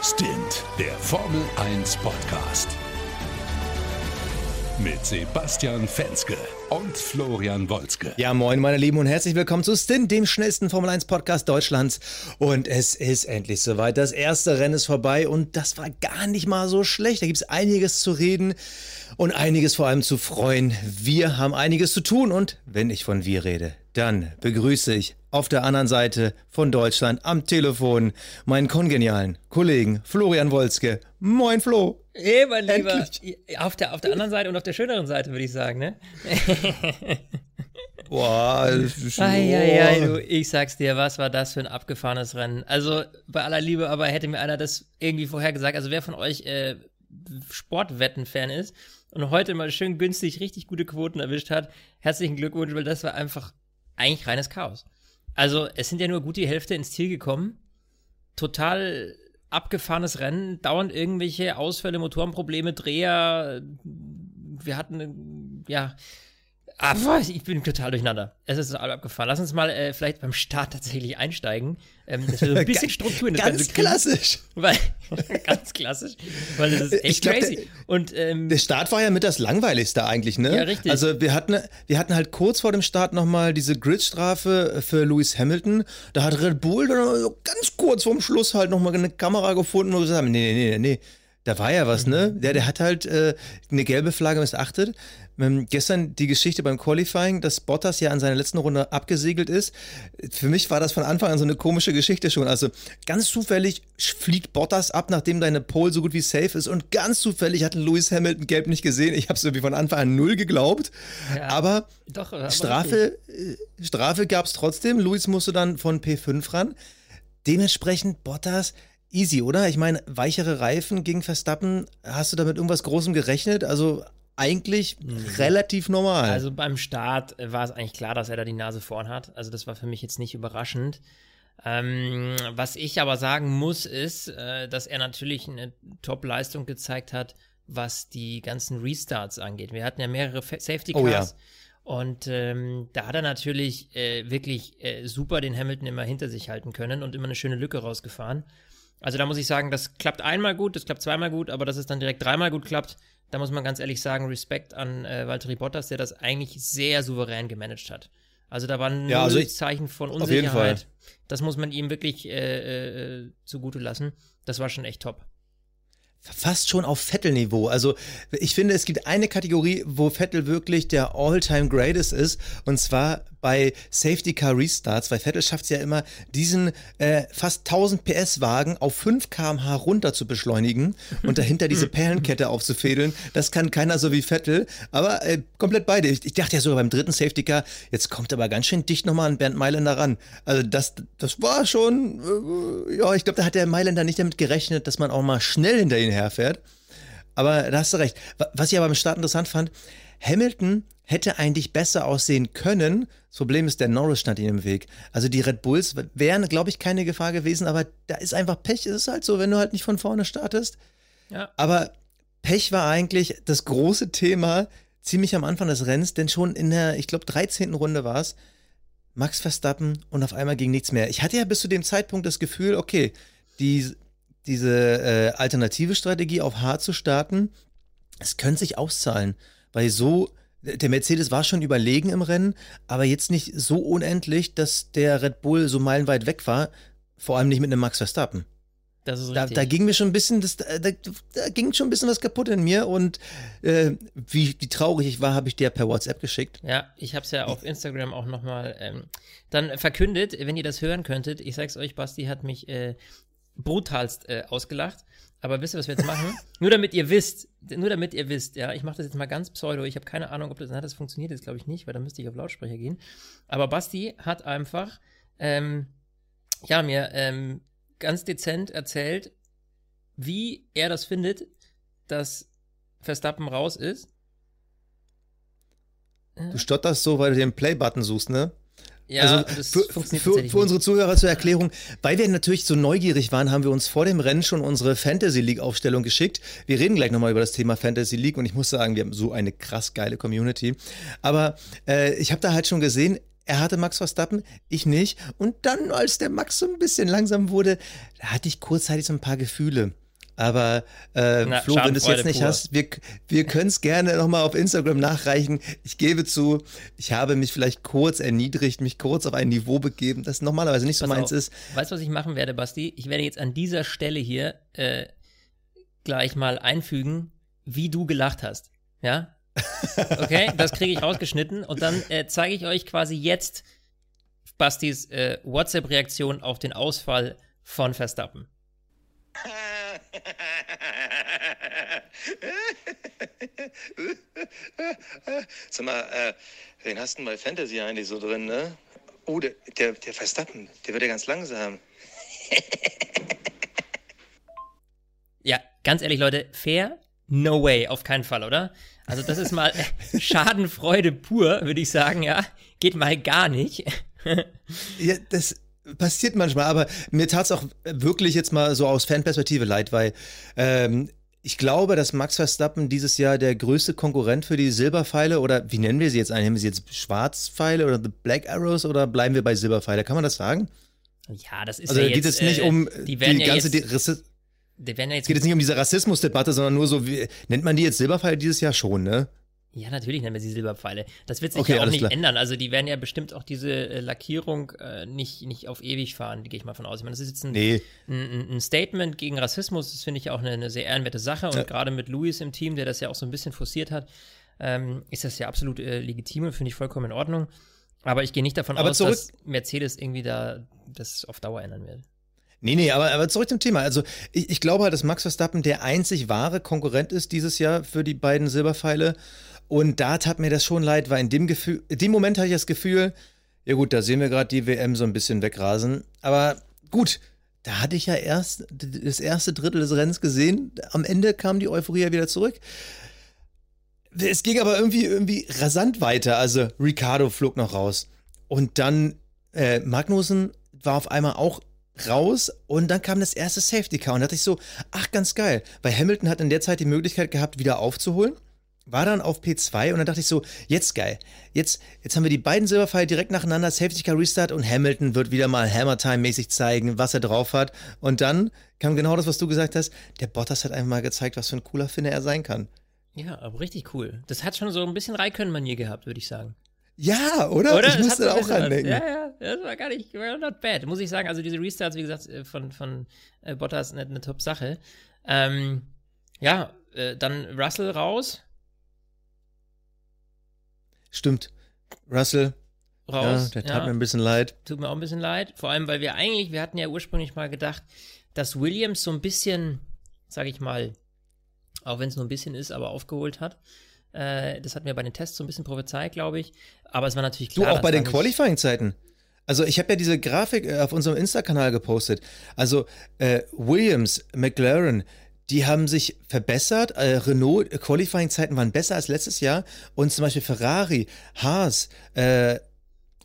Stint, der Formel 1 Podcast. Mit Sebastian Fenske und Florian Wolzke. Ja, moin, meine Lieben, und herzlich willkommen zu Stint, dem schnellsten Formel 1 Podcast Deutschlands. Und es ist endlich soweit. Das erste Rennen ist vorbei und das war gar nicht mal so schlecht. Da gibt es einiges zu reden und einiges vor allem zu freuen. Wir haben einiges zu tun und wenn ich von wir rede, dann begrüße ich auf der anderen Seite von Deutschland am Telefon meinen kongenialen Kollegen Florian Wolzke. Moin Flo. Hey, mein Lieber. Auf der, auf der anderen Seite und auf der schöneren Seite, würde ich sagen, ne? Boah, ai, ai, ai, du, ich sag's dir, was war das für ein abgefahrenes Rennen? Also, bei aller Liebe, aber hätte mir einer das irgendwie vorher gesagt, also wer von euch äh, Sportwetten-Fan ist und heute mal schön günstig richtig gute Quoten erwischt hat, herzlichen Glückwunsch, weil das war einfach eigentlich reines Chaos. Also, es sind ja nur gut die Hälfte ins Ziel gekommen. Total abgefahrenes Rennen, dauernd irgendwelche Ausfälle, Motorenprobleme, Dreher. Wir hatten, ja, aber ich bin total durcheinander. Es ist total abgefahren. Lass uns mal äh, vielleicht beim Start tatsächlich einsteigen. Ähm, dass wir so ein bisschen Struktur in das ganz Ganze klassisch. Weil, ganz klassisch. Weil das ist echt glaub, crazy. Der, und, ähm, der Start war ja mit das langweiligste eigentlich, ne? Ja, richtig. Also wir hatten, wir hatten halt kurz vor dem Start nochmal diese Gridstrafe für Lewis Hamilton. Da hat Red Bull dann ganz kurz vorm Schluss halt nochmal eine Kamera gefunden und gesagt, nee, nee, nee, nee. Da war ja was, ne? Der, der hat halt äh, eine gelbe Flagge missachtet. Ähm, gestern die Geschichte beim Qualifying, dass Bottas ja an seiner letzten Runde abgesegelt ist. Für mich war das von Anfang an so eine komische Geschichte schon. Also ganz zufällig fliegt Bottas ab, nachdem deine Pole so gut wie safe ist. Und ganz zufällig hat Lewis Hamilton gelb nicht gesehen. Ich habe es irgendwie von Anfang an null geglaubt. Ja, aber, doch, aber Strafe, äh, Strafe gab es trotzdem. Lewis musste dann von P5 ran. Dementsprechend Bottas easy, oder? Ich meine, weichere Reifen gegen Verstappen, hast du damit irgendwas Großem gerechnet? Also eigentlich mhm. relativ normal. Also beim Start äh, war es eigentlich klar, dass er da die Nase vorn hat. Also das war für mich jetzt nicht überraschend. Ähm, was ich aber sagen muss, ist, äh, dass er natürlich eine Top-Leistung gezeigt hat, was die ganzen Restarts angeht. Wir hatten ja mehrere Safety Cars. Oh ja. Und ähm, da hat er natürlich äh, wirklich äh, super den Hamilton immer hinter sich halten können und immer eine schöne Lücke rausgefahren. Also da muss ich sagen, das klappt einmal gut, das klappt zweimal gut, aber dass es dann direkt dreimal gut klappt, da muss man ganz ehrlich sagen, Respekt an äh, Valtteri Bottas, der das eigentlich sehr souverän gemanagt hat. Also da waren ja, also Zeichen von Unsicherheit. Das muss man ihm wirklich äh, äh, zugute lassen. Das war schon echt top fast schon auf Vettel-Niveau. Also ich finde, es gibt eine Kategorie, wo Vettel wirklich der All-Time Greatest ist, und zwar bei Safety Car Restarts, weil Vettel schafft es ja immer, diesen äh, fast 1000 PS Wagen auf 5 km/h runter zu beschleunigen und dahinter diese Perlenkette aufzufädeln. Das kann keiner so wie Vettel, aber äh, komplett beide. Ich, ich, dachte ja sogar beim dritten Safety Car, jetzt kommt aber ganz schön dicht nochmal an Bernd Mailänder ran. Also das, das war schon, äh, ja, ich glaube, da hat der Mailänder nicht damit gerechnet, dass man auch mal schnell hinter ihn herfährt. Aber da hast du recht. Was ich aber beim Start interessant fand, Hamilton hätte eigentlich besser aussehen können. Das Problem ist, der Norris stand ihm im Weg. Also die Red Bulls wären, glaube ich, keine Gefahr gewesen, aber da ist einfach Pech. Es ist halt so, wenn du halt nicht von vorne startest. Ja. Aber Pech war eigentlich das große Thema ziemlich am Anfang des Rennens, denn schon in der, ich glaube, 13. Runde war es, Max Verstappen und auf einmal ging nichts mehr. Ich hatte ja bis zu dem Zeitpunkt das Gefühl, okay, die, diese äh, alternative Strategie auf hart zu starten, es könnte sich auszahlen, weil so der Mercedes war schon überlegen im Rennen, aber jetzt nicht so unendlich, dass der Red Bull so meilenweit weg war, vor allem nicht mit einem Max Verstappen. Das ist da, da, ging mir schon ein bisschen, das, da, da, ging schon ein bisschen was kaputt in mir und äh, wie, wie traurig ich war, habe ich dir per WhatsApp geschickt. Ja, ich habe es ja auf Instagram auch nochmal ähm, dann verkündet, wenn ihr das hören könntet. Ich sag's euch, Basti hat mich äh, brutalst äh, ausgelacht. Aber wisst ihr, was wir jetzt machen? nur damit ihr wisst, nur damit ihr wisst, ja, ich mache das jetzt mal ganz pseudo. Ich habe keine Ahnung, ob das, na, das funktioniert jetzt, glaube ich, nicht, weil da müsste ich auf Lautsprecher gehen. Aber Basti hat einfach, ähm, ja, mir ähm, ganz dezent erzählt, wie er das findet, dass Verstappen raus ist. Du stotterst so, weil du den Play-Button suchst, ne? Ja, also das für, funktioniert für, für unsere Zuhörer zur Erklärung, weil wir natürlich so neugierig waren, haben wir uns vor dem Rennen schon unsere Fantasy League Aufstellung geschickt. Wir reden gleich nochmal über das Thema Fantasy League und ich muss sagen, wir haben so eine krass geile Community. Aber äh, ich habe da halt schon gesehen, er hatte Max Verstappen, ich nicht. Und dann, als der Max so ein bisschen langsam wurde, da hatte ich kurzzeitig so ein paar Gefühle. Aber äh, Na, Flo, wenn du es jetzt nicht pur. hast, wir, wir können es gerne nochmal auf Instagram nachreichen. Ich gebe zu, ich habe mich vielleicht kurz erniedrigt, mich kurz auf ein Niveau begeben, das normalerweise nicht so Pass meins auf. ist. Weißt du, was ich machen werde, Basti? Ich werde jetzt an dieser Stelle hier äh, gleich mal einfügen, wie du gelacht hast. Ja? Okay, das kriege ich rausgeschnitten und dann äh, zeige ich euch quasi jetzt Bastis äh, WhatsApp-Reaktion auf den Ausfall von Verstappen. Sag mal, äh, wen hast du denn bei Fantasy eigentlich so drin, ne? Oh, der, der, der Verstappen, der wird ja ganz langsam. Ja, ganz ehrlich, Leute, fair? No way, auf keinen Fall, oder? Also, das ist mal Schadenfreude pur, würde ich sagen, ja. Geht mal gar nicht. Ja, das passiert manchmal, aber mir tat es auch wirklich jetzt mal so aus Fanperspektive leid, weil ähm, ich glaube, dass Max Verstappen dieses Jahr der größte Konkurrent für die Silberpfeile oder wie nennen wir sie jetzt eigentlich? Nennen wir sie jetzt Schwarzpfeile oder The Black Arrows oder bleiben wir bei Silberpfeile? Kann man das sagen? Ja, das ist Also ja geht jetzt, es nicht äh, um die die, werden ja ganze jetzt, die werden ja jetzt es geht jetzt nicht um diese Rassismusdebatte, sondern nur so, wie, nennt man die jetzt Silberpfeile dieses Jahr schon, ne? Ja, natürlich nennen wir sie Silberpfeile. Das wird sich Okay, ja auch nicht klar. ändern. Also die werden ja bestimmt auch diese äh, Lackierung äh, nicht, nicht auf ewig fahren, gehe ich mal von aus. Ich meine, das ist jetzt ein, Nee. ein, ein Statement gegen Rassismus. Das finde ich auch eine, eine sehr ehrenwerte Sache. Und Ja. gerade mit Luis im Team, der das ja auch so ein bisschen forciert hat, ähm, ist das ja absolut äh, legitim und finde ich vollkommen in Ordnung. Aber ich gehe nicht davon Aber aus, dass Mercedes irgendwie da das auf Dauer ändern wird. Nee, nee, aber, aber zurück zum Thema. Also ich, ich glaube halt, dass Max Verstappen der einzig wahre Konkurrent ist dieses Jahr für die beiden Silberpfeile. Und da tat mir das schon leid, weil in dem Gefühl, in dem Moment hatte ich das Gefühl, ja gut, da sehen wir gerade die WM so ein bisschen wegrasen. Aber gut, da hatte ich ja erst das erste Drittel des Rennens gesehen. Am Ende kam die Euphorie ja wieder zurück. Es ging aber irgendwie, irgendwie rasant weiter. Also Ricardo flog noch raus. Und dann äh, Magnussen war auf einmal auch raus und dann kam das erste Safety Car und da dachte ich so, ach ganz geil, weil Hamilton hat in der Zeit die Möglichkeit gehabt, wieder aufzuholen, war dann auf P2 und dann dachte ich so, jetzt geil, jetzt, jetzt haben wir die beiden Silberpfeile direkt nacheinander, Safety Car Restart und Hamilton wird wieder mal Hammer Time mäßig zeigen, was er drauf hat und dann kam genau das, was du gesagt hast, der Bottas hat einfach mal gezeigt, was für ein cooler Finner er sein kann. Ja, aber richtig cool. Das hat schon so ein bisschen Raikön-Manier gehabt, würde ich sagen. Ja, oder? Oder? Ich Das musste da auch bisschen- randenken. Ja, ja, das war gar nicht, war not bad, muss ich sagen. Also diese Restarts, wie gesagt, äh, von, von äh, Bottas eine, eine Top-Sache. Ähm, ja, äh, dann Russell raus, Stimmt. Russell, ja, raus. der tat mir ein bisschen leid. tut mir auch ein bisschen leid. Vor allem, weil wir eigentlich, wir hatten ja ursprünglich mal gedacht, dass Williams so ein bisschen, sag ich mal, auch wenn es nur ein bisschen ist, aber aufgeholt hat. Äh, das hatten wir bei den Tests so ein bisschen prophezeit, glaube ich. Aber es war natürlich Du, klar. auch bei den Qualifying-Zeiten. Also ich habe ja diese Grafik äh, auf unserem Insta-Kanal gepostet. Also äh, Williams, McLaren, die haben sich verbessert. Äh, Renault äh, Qualifying-Zeiten waren besser als letztes Jahr. Und zum Beispiel Ferrari, Haas, äh,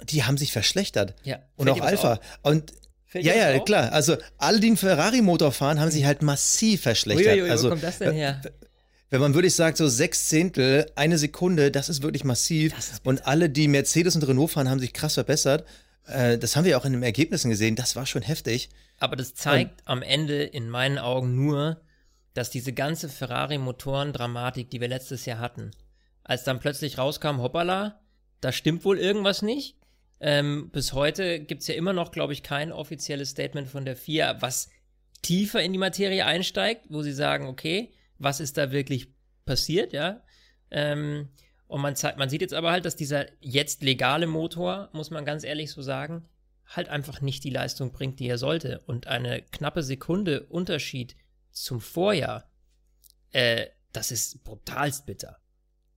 die haben sich verschlechtert. Ja, Und auch Alpha. auf? Und Fällt ja, ja, auf? klar. Also alle, die einen Ferrari-Motor fahren, haben sich halt massiv verschlechtert. Uiuiui, also wo kommt das denn her? wenn man wirklich sagt, so sechs Zehntel, eine Sekunde, das ist wirklich massiv. Ist und alle, die Mercedes und Renault fahren, haben sich krass verbessert. Äh, das haben wir auch in den Ergebnissen gesehen. Das war schon heftig. Aber das zeigt am Ende in meinen Augen nur, dass diese ganze Ferrari-Motoren-Dramatik, die wir letztes Jahr hatten, als dann plötzlich rauskam, hoppala, da stimmt wohl irgendwas nicht. Ähm, bis heute gibt es ja immer noch, glaube ich, kein offizielles Statement von der FIA, was tiefer in die Materie einsteigt, wo sie sagen, okay, was ist da wirklich passiert, ja? Ähm, und man, man sieht jetzt aber halt, dass dieser jetzt legale Motor, muss man ganz ehrlich so sagen, halt einfach nicht die Leistung bringt, die er sollte. Und eine knappe Sekunde Unterschied zum Vorjahr, äh, das ist brutalst bitter.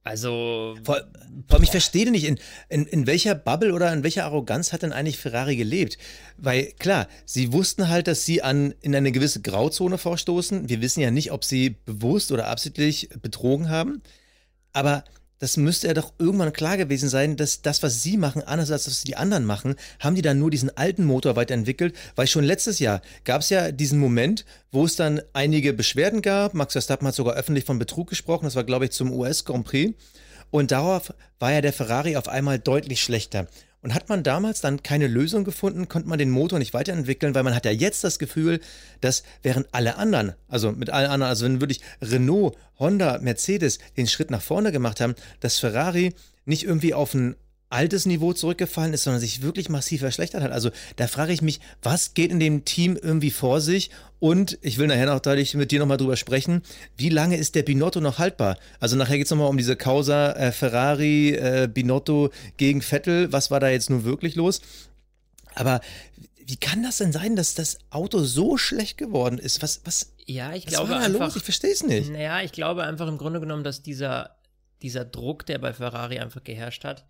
Also, Vor, allem, ich verstehe nicht, in, in, in welcher Bubble oder in welcher Arroganz hat denn eigentlich Ferrari gelebt? Weil klar, sie wussten halt, dass sie an, in eine gewisse Grauzone vorstoßen. Wir wissen ja nicht, ob sie bewusst oder absichtlich betrogen haben. Aber das müsste ja doch irgendwann klar gewesen sein, dass das, was sie machen, anders als was die anderen machen, haben die dann nur diesen alten Motor weiterentwickelt, weil schon letztes Jahr gab es ja diesen Moment, wo es dann einige Beschwerden gab. Max Verstappen hat sogar öffentlich von Betrug gesprochen, das war, glaube ich, zum US Grand Prix. Und darauf war ja der Ferrari auf einmal deutlich schlechter. Und hat man damals dann keine Lösung gefunden, konnte man den Motor nicht weiterentwickeln, weil man hat ja jetzt das Gefühl, dass während alle anderen, also mit allen anderen, also wenn wirklich Renault, Honda, Mercedes den Schritt nach vorne gemacht haben, dass Ferrari nicht irgendwie auf ein altes Niveau zurückgefallen ist, sondern sich wirklich massiv verschlechtert hat. Also da frage ich mich, was geht in dem Team irgendwie vor sich? Und ich will nachher noch deutlich mit dir nochmal drüber sprechen, wie lange ist der Binotto noch haltbar? Also nachher geht es nochmal um diese Causa äh, Ferrari, äh, Binotto gegen Vettel. Was war da jetzt nun wirklich los? Aber wie kann das denn sein, dass das Auto so schlecht geworden ist? Was, was, ja, ich was glaube war da einfach, los? Ich verstehe es nicht. Naja, ich glaube einfach im Grunde genommen, dass dieser, dieser Druck, der bei Ferrari einfach geherrscht hat,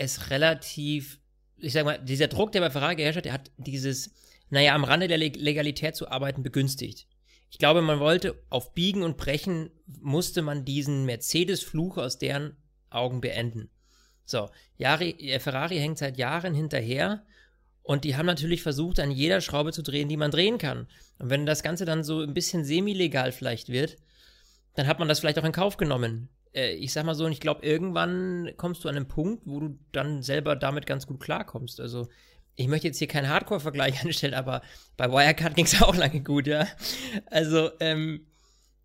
es relativ, ich sag mal, dieser Druck, der bei Ferrari geherrscht hat, der hat dieses, naja, am Rande der Legalität zu arbeiten begünstigt. Ich glaube, man wollte auf Biegen und Brechen, musste man diesen Mercedes-Fluch aus deren Augen beenden. So, äh, Ferrari hängt seit Jahren hinterher und die haben natürlich versucht, an jeder Schraube zu drehen, die man drehen kann. Und wenn das Ganze dann so ein bisschen semi-legal vielleicht wird, dann hat man das vielleicht auch in Kauf genommen äh, ich sag mal so, und ich glaube, irgendwann kommst du an einen Punkt, wo du dann selber damit ganz gut klarkommst. Also, ich möchte jetzt hier keinen Hardcore-Vergleich anstellen, aber bei Wirecard ging es auch lange gut, ja. Also, ähm,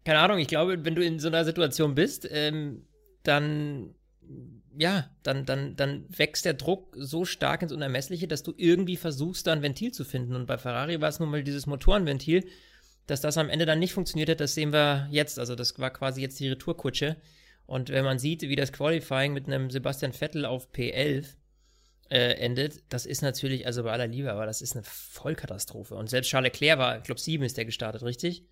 keine Ahnung, ich glaube, wenn du in so einer Situation bist, ähm, dann, ja, dann, dann, dann wächst der Druck so stark ins Unermessliche, dass du irgendwie versuchst, da ein Ventil zu finden. Und bei Ferrari war es nun mal dieses Motorenventil, dass das am Ende dann nicht funktioniert hat, das sehen wir jetzt. Also, das war quasi jetzt die Retourkutsche. Und wenn man sieht, wie das Qualifying mit einem Sebastian Vettel auf P11 äh, endet, das ist natürlich, also bei aller Liebe, aber das ist eine Vollkatastrophe. Und selbst Charles Leclerc war, ich glaube, sieben ist der gestartet, richtig?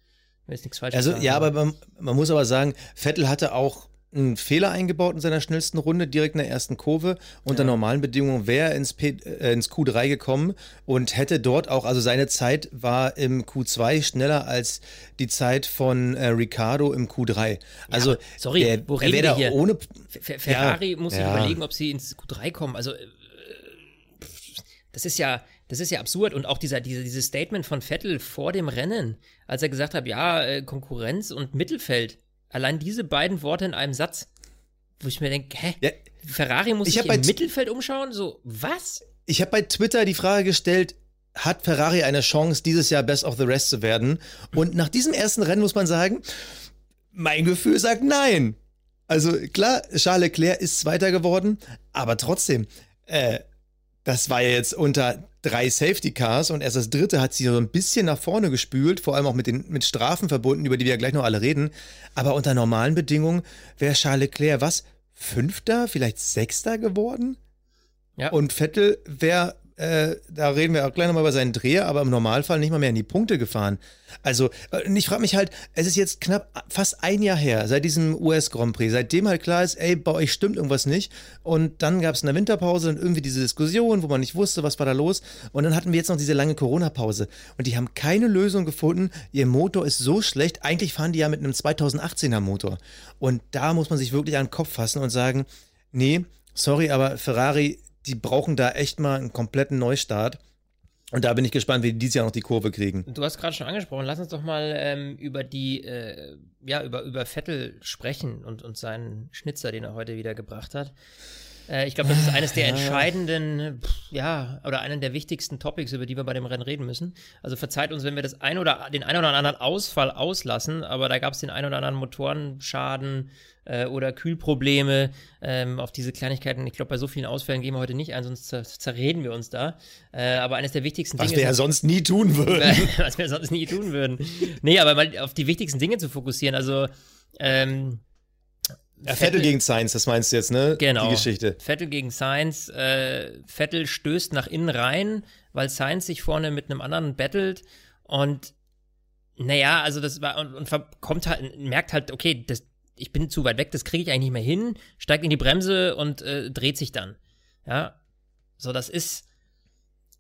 Wenn nichts falsch Also, sagen, ja, aber man, man, muss aber sagen, Vettel hatte auch einen Fehler eingebaut in seiner schnellsten Runde, direkt in der ersten Kurve. Unter ja. normalen Bedingungen wäre er ins, äh, ins Q3 gekommen und hätte dort auch, also seine Zeit war im Q2 schneller als die Zeit von äh, Ricardo im Q3. Also, ja, sorry, der, wo reden wir hier? Ohne, Ferrari ja, muss sich überlegen, ob sie ins Q3 kommen. Also, äh, das ist ja, das ist ja absurd. Und auch dieser, diese, dieses Statement von Vettel vor dem Rennen, als er gesagt hat, ja, äh, Konkurrenz und Mittelfeld. Allein diese beiden Worte in einem Satz, wo ich mir denke, hä? Ja, Ferrari muss sich im Mittelfeld umschauen? So, was? Ich habe bei Twitter die Frage gestellt, hat Ferrari eine Chance, dieses Jahr Best of the Rest zu werden? Und nach diesem ersten Rennen muss man sagen, mein Gefühl sagt nein. Also klar, Charles Leclerc ist Zweiter geworden, aber trotzdem, äh, das war ja jetzt unter drei Safety Cars und erst das dritte hat sie so ein bisschen nach vorne gespült, vor allem auch mit den mit Strafen verbunden, über die wir ja gleich noch alle reden. Aber unter normalen Bedingungen wäre Charles Leclerc was? Fünfter, vielleicht Sechster geworden? Ja. Und Vettel wäre äh, da reden wir auch gleich nochmal über seinen Dreher, aber im Normalfall nicht mal mehr in die Punkte gefahren. Also, äh, ich frage mich halt, es ist jetzt knapp fast ein Jahr her, seit diesem US Grand Prix, seitdem halt klar ist, ey, bei euch stimmt irgendwas nicht. Und dann gab es eine Winterpause und irgendwie diese Diskussion, wo man nicht wusste, was war da los. Und dann hatten wir jetzt noch diese lange Corona-Pause. Und die haben keine Lösung gefunden. Ihr Motor ist so schlecht. Eigentlich fahren die ja mit einem 2018er Motor. Und da muss man sich wirklich an den Kopf fassen und sagen, nee, sorry, aber Ferrari die brauchen da echt mal einen kompletten Neustart. Und da bin ich gespannt, wie die dieses Jahr noch die Kurve kriegen. Du hast gerade schon angesprochen, lass uns doch mal ähm, über die, äh, ja, über, über Vettel sprechen und, und seinen Schnitzer, den er heute wieder gebracht hat. Äh, ich glaube, das ist eines der entscheidenden, ja, oder einen der wichtigsten Topics, über die wir bei dem Rennen reden müssen. Also verzeiht uns, wenn wir das ein oder den ein oder anderen Ausfall auslassen, aber da gab es den ein oder anderen Motorenschaden äh, oder Kühlprobleme. Ähm, auf diese Kleinigkeiten, ich glaube, bei so vielen Ausfällen gehen wir heute nicht ein, sonst zer zerreden wir uns da. Äh, aber eines der wichtigsten Dinge. Was wir ja sonst nie tun würden. was wir sonst nie tun würden. Nee, aber mal auf die wichtigsten Dinge zu fokussieren. Also, ähm, ja, Vettel, Vettel, gegen Sainz, das meinst du jetzt, ne? Genau. Die Geschichte. Vettel gegen Sainz. Äh, Vettel stößt nach innen rein, weil Sainz sich vorne mit einem anderen battelt und naja, also das war und, und kommt halt, merkt halt, okay, das, ich bin zu weit weg, das kriege ich eigentlich nicht mehr hin, steigt in die Bremse und äh, dreht sich dann. Ja. So, das ist,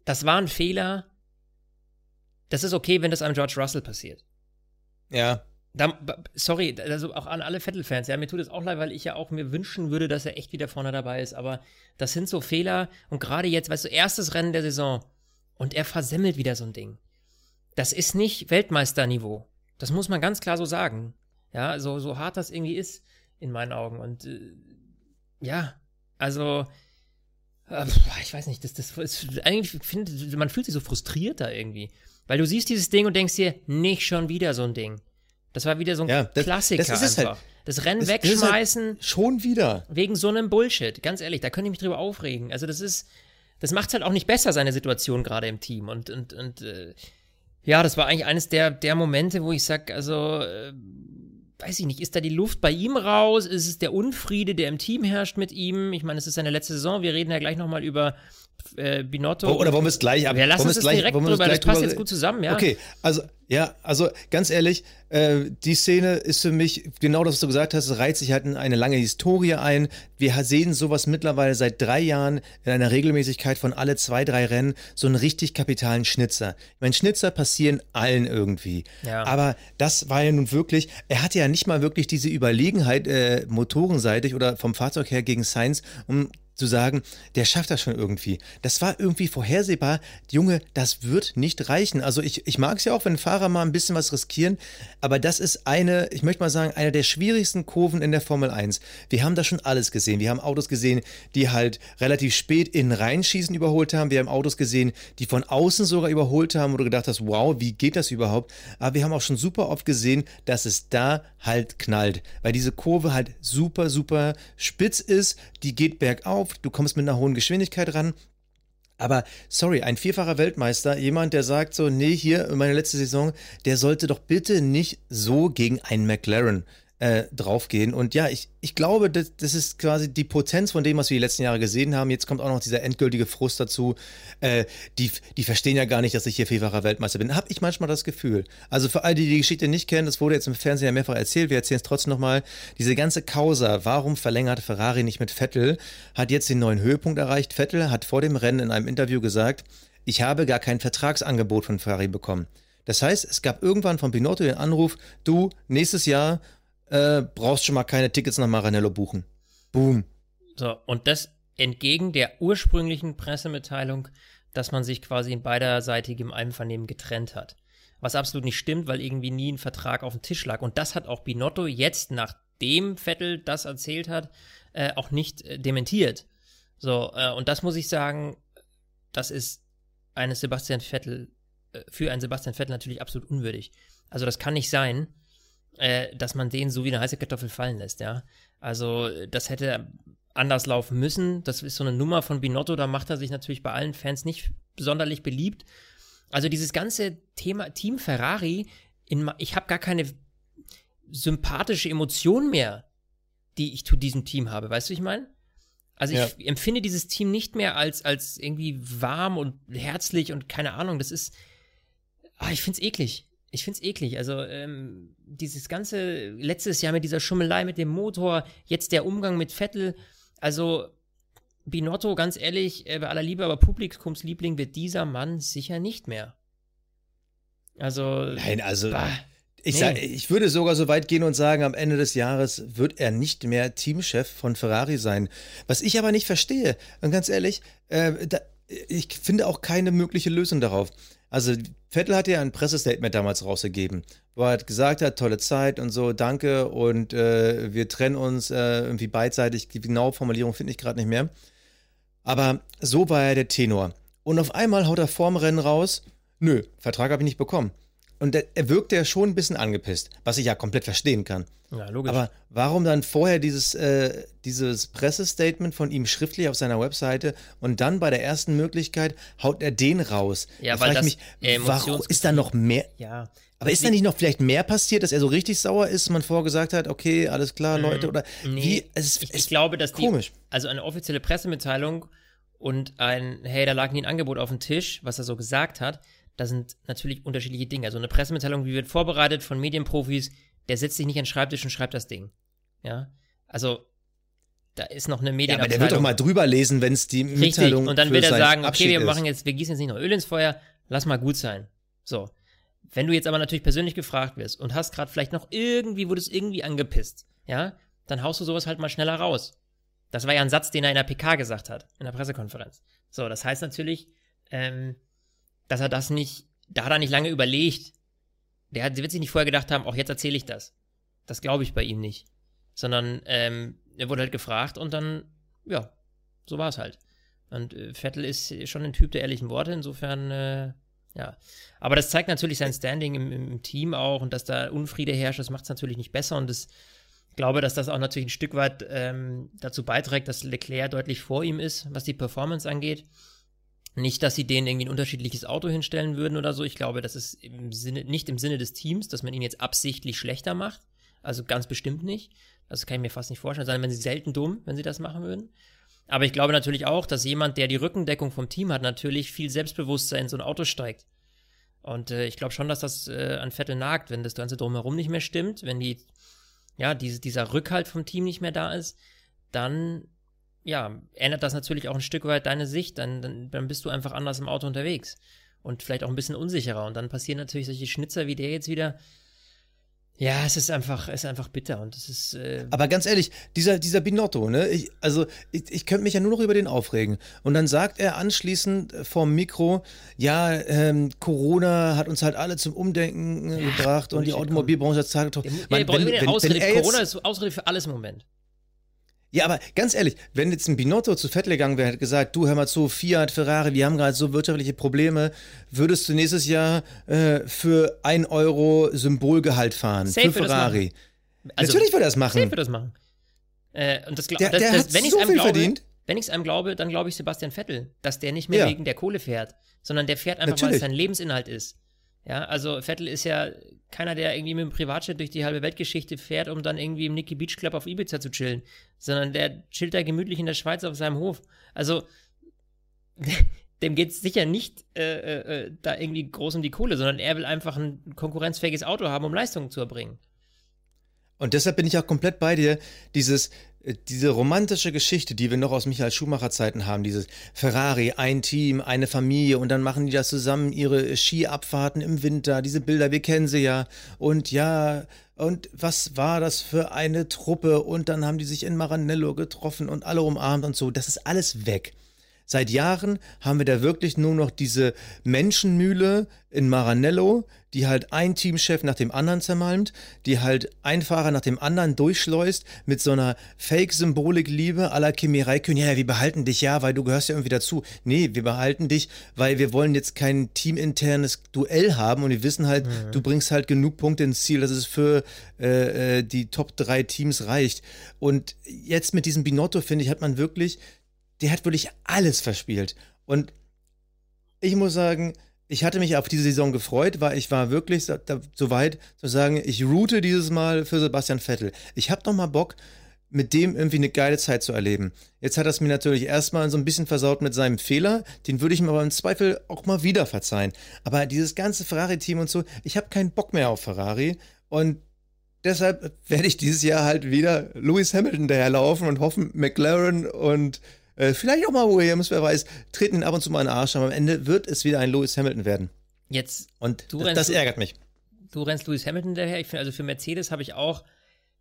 das war ein Fehler. Das ist okay, wenn das einem George Russell passiert. Ja. Da, sorry, also auch an alle Vettel-Fans, ja, mir tut es auch leid, weil ich ja auch mir wünschen würde, dass er echt wieder vorne dabei ist, aber das sind so Fehler und gerade jetzt, weißt du, erstes Rennen der Saison und er versemmelt wieder so ein Ding. Das ist nicht Weltmeisterniveau. Das muss man ganz klar so sagen. Ja, so, so hart das irgendwie ist, in meinen Augen. Und äh, ja, also Äh, ich weiß nicht, das, das ist, eigentlich finde man fühlt sich so frustriert da irgendwie. Weil du siehst dieses Ding und denkst dir, nicht schon wieder so ein Ding. Das war wieder so ein Ja, das- Klassiker das ist es einfach. halt. Das Rennen Das- halt wegschmeißen Schon wieder. wegen so einem Bullshit. Ganz ehrlich, da könnte ich mich drüber aufregen. Also das ist, das macht halt auch nicht besser, seine Situation gerade im Team. Und, und, und äh, ja, das war eigentlich eines der, der Momente, wo ich sag, also, äh, weiß ich nicht, ist da die Luft bei ihm raus? Ist es der Unfriede, der im Team herrscht mit ihm? Ich meine, es ist seine letzte Saison. Wir reden ja gleich nochmal über äh, Binotto. Oh, Oder wollen wir es gleich ab? Ja, lass uns es das gleich- direkt es drüber, das passt drüber- jetzt gut zusammen, ja. Okay, also, ja, also ganz ehrlich, äh, die Szene ist für mich genau das, was du gesagt hast, es reiht sich halt in eine lange Historie ein. Wir sehen sowas mittlerweile seit drei Jahren in einer Regelmäßigkeit von alle zwei, drei Rennen, so einen richtig kapitalen Schnitzer. Ich meine, Schnitzer passieren allen irgendwie. Ja. Aber das war ja nun wirklich, er hatte ja nicht mal wirklich diese Überlegenheit äh, motorenseitig oder vom Fahrzeug her gegen Sainz, um zu sagen, der schafft das schon irgendwie. Das war irgendwie vorhersehbar. Junge, das wird nicht reichen. Also ich, ich mag es ja auch, wenn Fahrer mal ein bisschen was riskieren, aber das ist eine, ich möchte mal sagen, eine der schwierigsten Kurven in der Formel 1. Wir haben da schon alles gesehen. Wir haben Autos gesehen, die halt relativ spät in reinschießen überholt haben. Wir haben Autos gesehen, die von außen sogar überholt haben, du gedacht hast, wow, wie geht das überhaupt? Aber wir haben auch schon super oft gesehen, dass es da halt knallt, weil diese Kurve halt super, super spitz ist. Die geht bergauf, du kommst mit einer hohen Geschwindigkeit ran. Aber sorry, ein vierfacher Weltmeister, jemand, der sagt so, nee, hier, meine letzte Saison, der sollte doch bitte nicht so gegen einen McLaren äh, draufgehen. Und ja, ich, ich glaube, das, das ist quasi die Potenz von dem, was wir die letzten Jahre gesehen haben. Jetzt kommt auch noch dieser endgültige Frust dazu. Äh, die, die verstehen ja gar nicht, dass ich hier vierfacher Weltmeister bin. Hab ich manchmal das Gefühl. Also für all die, die die Geschichte nicht kennen, das wurde jetzt im Fernsehen ja mehrfach erzählt, wir erzählen es trotzdem nochmal. Diese ganze Causa, warum verlängert Ferrari nicht mit Vettel, hat jetzt den neuen Höhepunkt erreicht. Vettel hat vor dem Rennen in einem Interview gesagt, ich habe gar kein Vertragsangebot von Ferrari bekommen. Das heißt, es gab irgendwann von Pinotto den Anruf, du, nächstes Jahr äh, brauchst schon mal keine Tickets nach Maranello buchen. Boom. So, und das entgegen der ursprünglichen Pressemitteilung, dass man sich quasi in beiderseitigem Einvernehmen getrennt hat. Was absolut nicht stimmt, weil irgendwie nie ein Vertrag auf dem Tisch lag. Und das hat auch Binotto jetzt, nachdem Vettel das erzählt hat, äh, auch nicht äh, dementiert. So, äh, und das muss ich sagen, das ist eines Sebastian Vettel, äh, für einen Sebastian Vettel natürlich absolut unwürdig. Also das kann nicht sein, äh, dass man den so wie eine heiße Kartoffel fallen lässt, ja. Also das hätte anders laufen müssen. Das ist so eine Nummer von Binotto, da macht er sich natürlich bei allen Fans nicht sonderlich beliebt. Also dieses ganze Thema Team Ferrari, in, ich habe gar keine sympathische Emotion mehr, die ich zu diesem Team habe. Weißt du, wie ich meine? Also ich empfinde dieses Team nicht mehr als, als irgendwie warm und herzlich und keine Ahnung. Das ist, ah, ich find's eklig. Ich find's eklig. Also ähm, dieses ganze letztes Jahr mit dieser Schummelei mit dem Motor, jetzt der Umgang mit Vettel. Also Binotto, ganz ehrlich, äh, bei aller Liebe, aber Publikumsliebling wird dieser Mann sicher nicht mehr. Also Nein, also bah, ich, nee. sag, ich würde sogar so weit gehen und sagen, am Ende des Jahres wird er nicht mehr Teamchef von Ferrari sein. Was ich aber nicht verstehe, und ganz ehrlich, äh, da, ich finde auch keine mögliche Lösung darauf. Also Vettel hat ja ein Pressestatement damals rausgegeben, wo er halt gesagt hat, tolle Zeit und so, danke und äh, wir trennen uns äh, irgendwie beidseitig. Die genaue Formulierung finde ich gerade nicht mehr. Aber so war er der Tenor. Und auf einmal haut er vorm Rennen raus, nö, Vertrag habe ich nicht bekommen. Und er, er wirkte ja schon ein bisschen angepisst, was ich ja komplett verstehen kann. ja, logisch. Aber warum dann vorher dieses, äh, dieses Pressestatement von ihm schriftlich auf seiner Webseite und dann bei der ersten Möglichkeit haut er den raus? Ja, Da weil frag ich das mich, warum ist da noch mehr? ja. Aber ist da nicht noch vielleicht mehr passiert, dass er so richtig sauer ist, man vorher gesagt hat, okay, alles klar, Leute, oder Nee, wie? Es, ich, es, ich glaube, dass die, komisch. also eine offizielle Pressemitteilung und ein, hey, da lag nie ein Angebot auf dem Tisch, was er so gesagt hat, da sind natürlich unterschiedliche Dinge. Also eine Pressemitteilung, wie wird vorbereitet von Medienprofis, der setzt sich nicht an den Schreibtisch und schreibt das Ding. Ja, also da ist noch eine Ja, aber der wird doch mal drüber lesen, wenn es die Richtig, Mitteilung und dann wird er sagen, okay, Abschied wir ist. machen jetzt, wir gießen jetzt nicht noch Öl ins Feuer, lass mal gut sein. So. Wenn du jetzt aber natürlich persönlich gefragt wirst und hast gerade vielleicht noch irgendwie, wurdest irgendwie angepisst, ja, dann haust du sowas halt mal schneller raus. Das war ja ein Satz, den er in der PK gesagt hat, in der Pressekonferenz. So, das heißt natürlich, ähm, dass er das nicht, da hat er nicht lange überlegt. Der, hat, wird sich nicht vorher gedacht haben, auch jetzt erzähle ich das. Das glaube ich bei ihm nicht. Sondern ähm, er wurde halt gefragt und dann, ja, so war es halt. Und äh, Vettel ist schon ein Typ der ehrlichen Worte, insofern, äh, ja. Aber das zeigt natürlich sein Standing im, im Team auch und dass da Unfriede herrscht, das macht es natürlich nicht besser und das ich glaube, dass das auch natürlich ein Stück weit ähm, dazu beiträgt, dass Leclerc deutlich vor ihm ist, was die Performance angeht. Nicht, dass sie denen irgendwie ein unterschiedliches Auto hinstellen würden oder so. Ich glaube, das ist im Sinne, nicht im Sinne des Teams, dass man ihn jetzt absichtlich schlechter macht. Also ganz bestimmt nicht. Das kann ich mir fast nicht vorstellen. Sondern wenn sie selten dumm, wenn sie das machen würden. Aber ich glaube natürlich auch, dass jemand, der die Rückendeckung vom Team hat, natürlich viel Selbstbewusstsein in so ein Auto steigt. Und äh, ich glaube schon, dass das äh, an Vettel nagt, wenn das Ganze drumherum nicht mehr stimmt, wenn die ja, diese, dieser Rückhalt vom Team nicht mehr da ist, dann ja, ändert das natürlich auch ein Stück weit deine Sicht. Dann, dann, dann bist du einfach anders im Auto unterwegs und vielleicht auch ein bisschen unsicherer. Und dann passieren natürlich solche Schnitzer wie der jetzt wieder. Ja, es ist einfach, es ist einfach bitter und es ist. Äh Aber ganz ehrlich, dieser, dieser Binotto, ne? Ich, also ich, ich könnte mich ja nur noch über den aufregen. Und dann sagt er anschließend vorm Mikro, ja, ähm, Corona hat uns halt alle zum Umdenken äh, ja, gebracht und die Automobilbranche hat. Ja, wenn, wenn, wenn, Ausrede, Corona ist Ausrede für alles im Moment. Ja, aber ganz ehrlich, wenn jetzt ein Binotto zu Vettel gegangen wäre, hätte gesagt, du hör mal zu, Fiat, Ferrari, wir haben gerade so wirtschaftliche Probleme, würdest du nächstes Jahr äh, für ein Euro Symbolgehalt fahren Safe für Ferrari? Also, Natürlich würde er das machen. Safe würde das machen. Äh, und das, der, das, der das, hat wenn so viel glaube, verdient. Wenn ich es einem glaube, dann glaube ich Sebastian Vettel, dass der nicht mehr ja. wegen der Kohle fährt, sondern der fährt einfach, Natürlich. weil es sein Lebensinhalt ist. Ja, also Vettel ist ja keiner, der irgendwie mit dem Privatjet durch die halbe Weltgeschichte fährt, um dann irgendwie im Nicky Beach Club auf Ibiza zu chillen, sondern der chillt da gemütlich in der Schweiz auf seinem Hof. Also dem geht es sicher nicht äh, äh, äh, da irgendwie groß um die Kohle, sondern er will einfach ein konkurrenzfähiges Auto haben, um Leistungen zu erbringen. Und deshalb bin ich auch komplett bei dir. Dieses, äh, diese romantische Geschichte, die wir noch aus Michael Schumacher Zeiten haben, dieses Ferrari, ein Team, eine Familie und dann machen die das zusammen ihre Skiabfahrten im Winter, diese Bilder, wir kennen sie ja. Und ja, und was war das für eine Truppe? Und dann haben die sich in Maranello getroffen und alle umarmt und so. Das ist alles weg. Seit Jahren haben wir da wirklich nur noch diese Menschenmühle in Maranello, die halt ein Teamchef nach dem anderen zermalmt, die halt ein Fahrer nach dem anderen durchschleust mit so einer Fake-Symbolik-Liebe la Kimi Räikkönen. Ja, wir behalten dich ja, weil du gehörst ja irgendwie dazu. Nee, wir behalten dich, weil wir wollen jetzt kein teaminternes Duell haben und wir wissen halt, mhm. du bringst halt genug Punkte ins Ziel, dass es für äh, äh die Top 3 Teams reicht. Und jetzt mit diesem Binotto, finde ich, hat man wirklich der hat wirklich alles verspielt. Und ich muss sagen, ich hatte mich auf diese Saison gefreut, weil ich war wirklich so, so weit zu sagen, ich route dieses Mal für Sebastian Vettel. Ich habe noch mal Bock, mit dem irgendwie eine geile Zeit zu erleben. Jetzt hat er es mir natürlich erstmal so ein bisschen versaut mit seinem Fehler. Den würde ich mir aber im Zweifel auch mal wieder verzeihen. Aber dieses ganze Ferrari-Team und so, ich habe keinen Bock mehr auf Ferrari. Und deshalb werde ich dieses Jahr halt wieder Lewis Hamilton daherlaufen und hoffen, McLaren und äh, vielleicht auch mal Williams, wer weiß, treten ihn ab und zu mal in den Arsch, aber am Ende wird es wieder ein Lewis Hamilton werden. Jetzt. Und das, das, ärgert mich. Du rennst Lewis Hamilton daher. Ich finde, also für Mercedes habe ich auch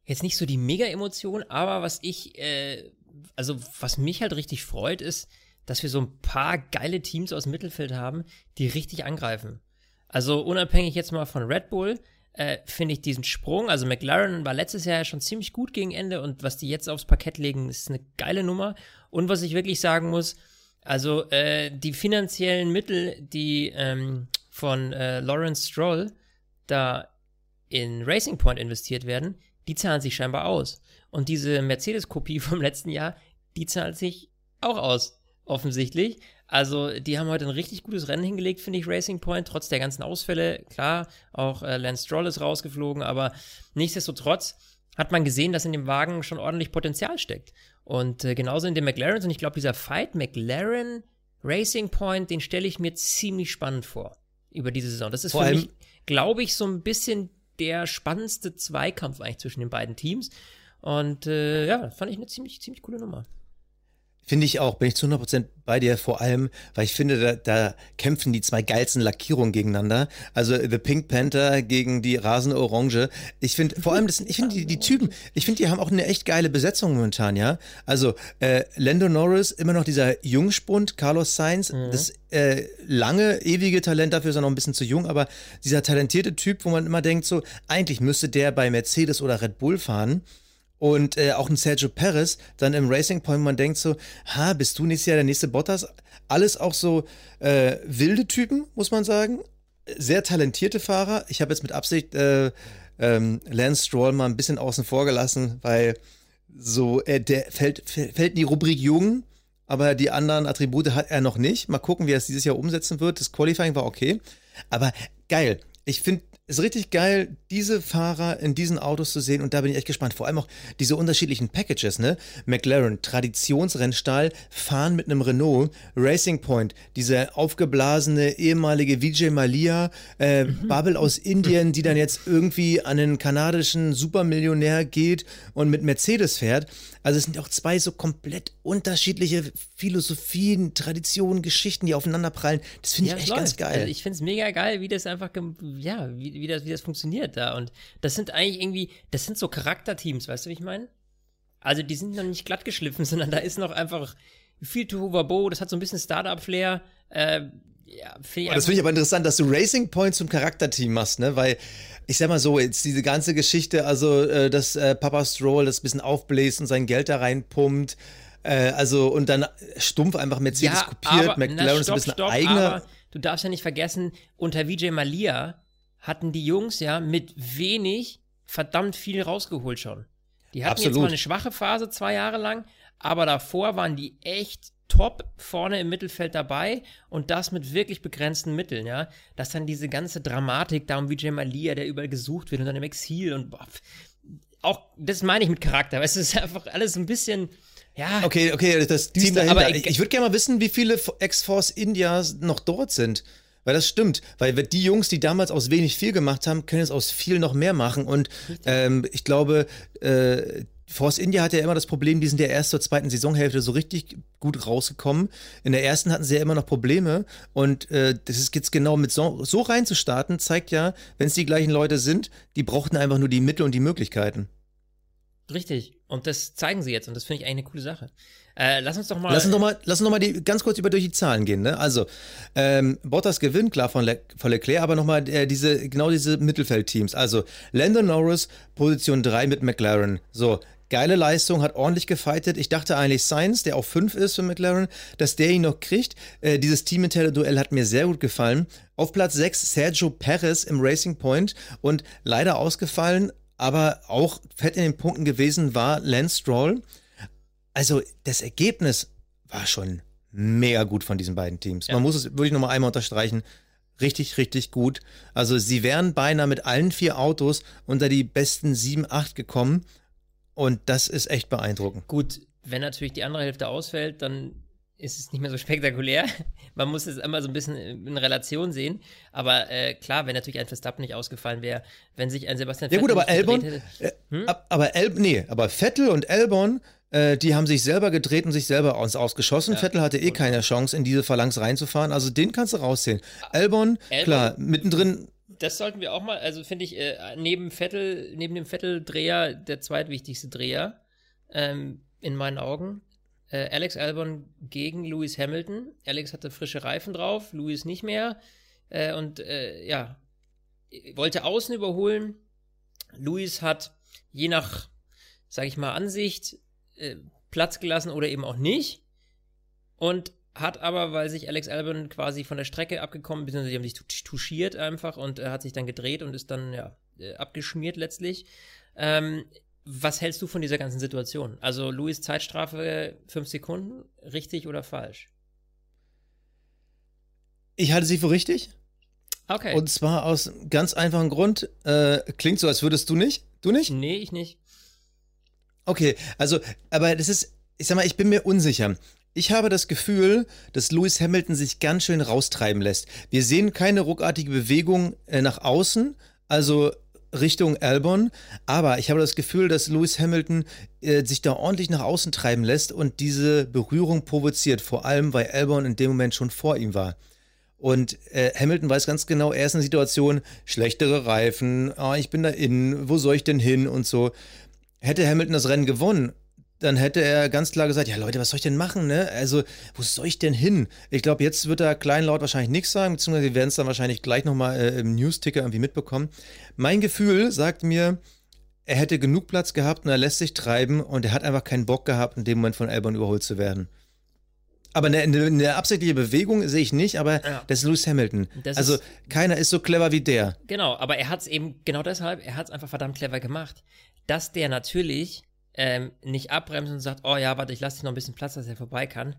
jetzt nicht so die Mega-Emotion, aber was ich, äh, also was mich halt richtig freut, ist, dass wir so ein paar geile Teams aus dem Mittelfeld haben, die richtig angreifen. Also unabhängig jetzt mal von Red Bull, äh, finde ich diesen Sprung. Also McLaren war letztes Jahr schon ziemlich gut gegen Ende und was die jetzt aufs Parkett legen, ist eine geile Nummer. Und was ich wirklich sagen muss, also äh, die finanziellen Mittel, die ähm, von äh, Lawrence Stroll da in Racing Point investiert werden, die zahlen sich scheinbar aus. Und diese Mercedes-Kopie vom letzten Jahr, die zahlt sich auch aus, offensichtlich. Also, die haben heute ein richtig gutes Rennen hingelegt, finde ich, Racing Point, trotz der ganzen Ausfälle. Klar, auch äh, Lance Stroll ist rausgeflogen, aber nichtsdestotrotz hat man gesehen, dass in dem Wagen schon ordentlich Potenzial steckt. Und äh, genauso in den McLarens. Und ich glaube, dieser Fight McLaren Racing Point, den stelle ich mir ziemlich spannend vor über diese Saison. Das ist vor für mich, glaube ich, so ein bisschen der spannendste Zweikampf eigentlich zwischen den beiden Teams. Und äh, ja, fand ich eine ziemlich, ziemlich coole Nummer. Finde ich auch, bin ich zu 100% bei dir, vor allem, weil ich finde, da, da kämpfen die zwei geilsten Lackierungen gegeneinander. Also The Pink Panther gegen die rasende Orange. Ich finde, vor allem, das, ich finde, die, die Typen, ich finde, die haben auch eine echt geile Besetzung momentan, ja. Also äh, Lando Norris, immer noch dieser Jungspund, Carlos Sainz, mhm. das äh, lange, ewige Talent, dafür ist er noch ein bisschen zu jung, aber dieser talentierte Typ, wo man immer denkt, so, eigentlich müsste der bei Mercedes oder Red Bull fahren. Und äh, auch ein Sergio Perez dann im Racing Point, man denkt so, ha, bist du nächstes Jahr der nächste Bottas? Alles auch so äh, wilde Typen, muss man sagen. Sehr talentierte Fahrer. Ich habe jetzt mit Absicht äh, ähm, Lance Stroll mal ein bisschen außen vor gelassen, weil so, äh, der fällt, fällt in die Rubrik Jung, aber die anderen Attribute hat er noch nicht. Mal gucken, wie er es dieses Jahr umsetzen wird. Das Qualifying war okay. Aber geil. Ich finde ist richtig geil, diese Fahrer in diesen Autos zu sehen und da bin ich echt gespannt. Vor allem auch diese unterschiedlichen Packages, ne? McLaren, Traditionsrennstall, fahren mit einem Renault, Racing Point, diese aufgeblasene ehemalige Vijay Malia, äh, mhm. Bubble aus Indien, die dann jetzt irgendwie an einen kanadischen Supermillionär geht und mit Mercedes fährt. Also es sind auch zwei so komplett unterschiedliche Philosophien, Traditionen, Geschichten, die aufeinander prallen. Das finde ich echt ganz geil. Also ich finde es mega geil, wie das einfach, ja, wie, wie, das, wie das funktioniert da. Und das sind eigentlich irgendwie, das sind so Charakterteams, weißt du, wie ich meine? Also die sind noch nicht glatt geschliffen, sondern da ist noch einfach viel Tohuwabo, das hat so ein bisschen Startup-Flair. Äh, ja, find oh, das finde ich aber interessant, dass du Racing Point zum Charakterteam machst, ne? Weil ich sag mal so, jetzt diese ganze Geschichte, also äh, dass äh, Papa Stroll das bisschen aufbläst und sein Geld da reinpumpt, äh, also und dann stumpf einfach Mercedes ja, kopiert, aber, McLaren ist ein bisschen stopp, eigener. du darfst ja nicht vergessen, unter Vijay Malia hatten die Jungs ja mit wenig verdammt viel rausgeholt schon. Die hatten Absolut. jetzt mal eine schwache Phase zwei Jahre lang, aber davor waren die echt top vorne im Mittelfeld dabei und das mit wirklich begrenzten Mitteln, ja. Dass dann diese ganze Dramatik da um Vijay Malia, der überall gesucht wird und dann im Exil und boah, auch, das meine ich mit Charakter, weil es ist einfach alles ein bisschen, ja. Okay, okay, das Team dahinter. Aber ich, ich würde gerne mal wissen, wie viele Ex-Force Indias noch dort sind. Weil das stimmt, weil die Jungs, die damals aus wenig viel gemacht haben, können jetzt aus viel noch mehr machen. Und ähm, ich glaube, äh, Force India hatte ja immer das Problem, die sind ja erst zur zweiten Saisonhälfte so richtig gut rausgekommen. In der ersten hatten sie ja immer noch Probleme und äh, das ist jetzt genau mit so, so reinzustarten, zeigt ja, wenn es die gleichen Leute sind, die brauchten einfach nur die Mittel und die Möglichkeiten. Richtig. Und das zeigen sie jetzt und das finde ich eigentlich eine coole Sache. Äh, lass uns doch mal. Lass uns doch mal, lass uns doch mal die, ganz kurz über durch die Zahlen gehen. Ne? Also, ähm, Bottas gewinnt, klar, von, Le von Leclerc, aber nochmal äh, diese, genau diese Mittelfeldteams. Also, Lando Norris, Position 3 mit McLaren. So, geile Leistung, hat ordentlich gefightet. Ich dachte eigentlich Sainz, der auf 5 ist für McLaren, dass der ihn noch kriegt. Äh, dieses teaminterne Duell hat mir sehr gut gefallen. Auf Platz 6 Sergio Perez im Racing Point und leider ausgefallen, aber auch fett in den Punkten gewesen war Lance Stroll. Also das Ergebnis war schon mega gut von diesen beiden Teams. Ja. Man muss es wirklich nochmal einmal unterstreichen. Richtig, richtig gut. Also sie wären beinahe mit allen vier Autos unter die besten 7, 8 gekommen. Und das ist echt beeindruckend. Gut, wenn natürlich die andere Hälfte ausfällt, dann ist es nicht mehr so spektakulär. Man muss es immer so ein bisschen in Relation sehen. Aber äh, klar, wenn natürlich ein Verstappen nicht ausgefallen wäre, wenn sich ein Sebastian Vettel. Ja, gut, aber Albon. Äh, hm? Aber El nee, aber Vettel und Albon, äh, die haben sich selber gedreht und sich selber aus, ausgeschossen. Ja, Vettel hatte eh keine Chance, in diese Phalanx reinzufahren. Also den kannst du rauszählen. Albon, Albon klar, mittendrin das sollten wir auch mal, also finde ich, äh, neben Vettel, neben dem Vettel-Dreher der zweitwichtigste Dreher, ähm, in meinen Augen. Äh, Alex Albon gegen Lewis Hamilton. Alex hatte frische Reifen drauf, Lewis nicht mehr. Äh, und äh, ja, wollte außen überholen. Lewis hat je nach, sag ich mal, Ansicht äh, Platz gelassen oder eben auch nicht. Und hat aber, weil sich Alex Albon quasi von der Strecke abgekommen, beziehungsweise die haben sich touchiert einfach und er hat sich dann gedreht und ist dann, ja, äh, abgeschmiert letztlich. Ähm, was hältst du von dieser ganzen Situation? Also Louis Zeitstrafe fünf Sekunden, richtig oder falsch? Ich halte sie für richtig. Okay. Und zwar aus ganz einfachem Grund. Äh, klingt so, als würdest du nicht. Du nicht? Nee, ich nicht. Okay, also, aber das ist, ich sag mal, ich bin mir unsicher. Ich habe das Gefühl, dass Lewis Hamilton sich ganz schön raustreiben lässt. Wir sehen keine ruckartige Bewegung äh, nach außen, also Richtung Albon, aber ich habe das Gefühl, dass Lewis Hamilton äh, sich da ordentlich nach außen treiben lässt und diese Berührung provoziert, vor allem weil Albon in dem Moment schon vor ihm war. Und äh, Hamilton weiß ganz genau, er ist in einer Situation, schlechtere Reifen, oh, ich bin da innen, wo soll ich denn hin und so. Hätte Hamilton das Rennen gewonnen, dann hätte er ganz klar gesagt, ja Leute, was soll ich denn machen, ne? Also, wo soll ich denn hin? Ich glaube, jetzt wird er kleinlaut wahrscheinlich nichts sagen, beziehungsweise wir werden es dann wahrscheinlich gleich nochmal äh, im News-Ticker irgendwie mitbekommen. Mein Gefühl sagt mir, er hätte genug Platz gehabt und er lässt sich treiben und er hat einfach keinen Bock gehabt, in dem Moment von Albon überholt zu werden. Aber eine, eine, eine absichtliche Bewegung sehe ich nicht, aber Ja. das ist Lewis Hamilton. Das also ist- keiner ist so clever wie der. Genau, aber er hat es eben, genau deshalb, er hat es einfach verdammt clever gemacht, dass der natürlich ähm, nicht abbremst und sagt, oh ja, warte, ich lasse dir noch ein bisschen Platz, dass er vorbei kann.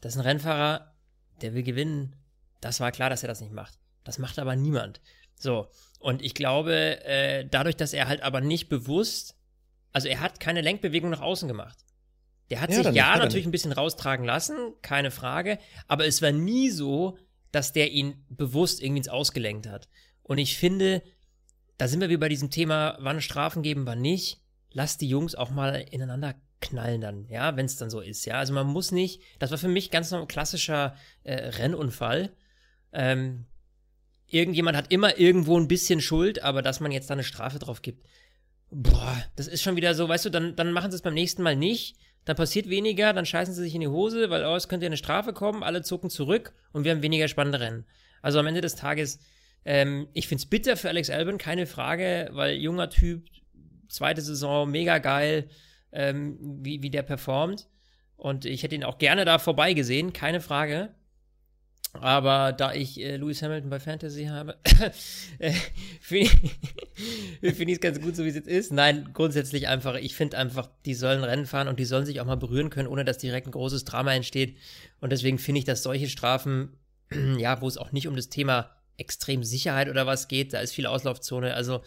Das ist ein Rennfahrer, der will gewinnen. Das war klar, dass er das nicht macht. Das macht aber niemand. So, und ich glaube, äh, dadurch, dass er halt aber nicht bewusst, also er hat keine Lenkbewegung nach außen gemacht. Der hat Ja, sich ja natürlich ein bisschen raustragen lassen, keine Frage, aber es war nie so, dass der ihn bewusst irgendwie ins Ausgelenkt hat. Und ich finde, da sind wir wie bei diesem Thema, wann Strafen geben, wann nicht. Lass die Jungs auch mal ineinander knallen dann, ja, wenn es dann so ist, ja. Also man muss nicht, das war für mich ganz normal klassischer äh, Rennunfall. Ähm, irgendjemand hat immer irgendwo ein bisschen Schuld, aber dass man jetzt da eine Strafe drauf gibt, boah, das ist schon wieder so, weißt du, dann, dann machen sie es beim nächsten Mal nicht, dann passiert weniger, dann scheißen sie sich in die Hose, weil, oh, es könnte ja eine Strafe kommen, alle zucken zurück und wir haben weniger spannende Rennen. Also am Ende des Tages, ähm, ich find's bitter für Alex Albon, keine Frage, weil junger Typ, zweite Saison, mega geil, ähm, wie, wie der performt. Und ich hätte ihn auch gerne da vorbei gesehen, keine Frage. Aber da ich äh, Lewis Hamilton bei Fantasy habe, äh, finde ich es ganz gut, so wie es jetzt ist. Nein, grundsätzlich einfach, ich finde einfach, die sollen Rennen fahren und die sollen sich auch mal berühren können, ohne dass direkt ein großes Drama entsteht. Und deswegen finde ich, dass solche Strafen, ja, wo es auch nicht um das Thema extrem Sicherheit oder was geht, da ist viel Auslaufzone, also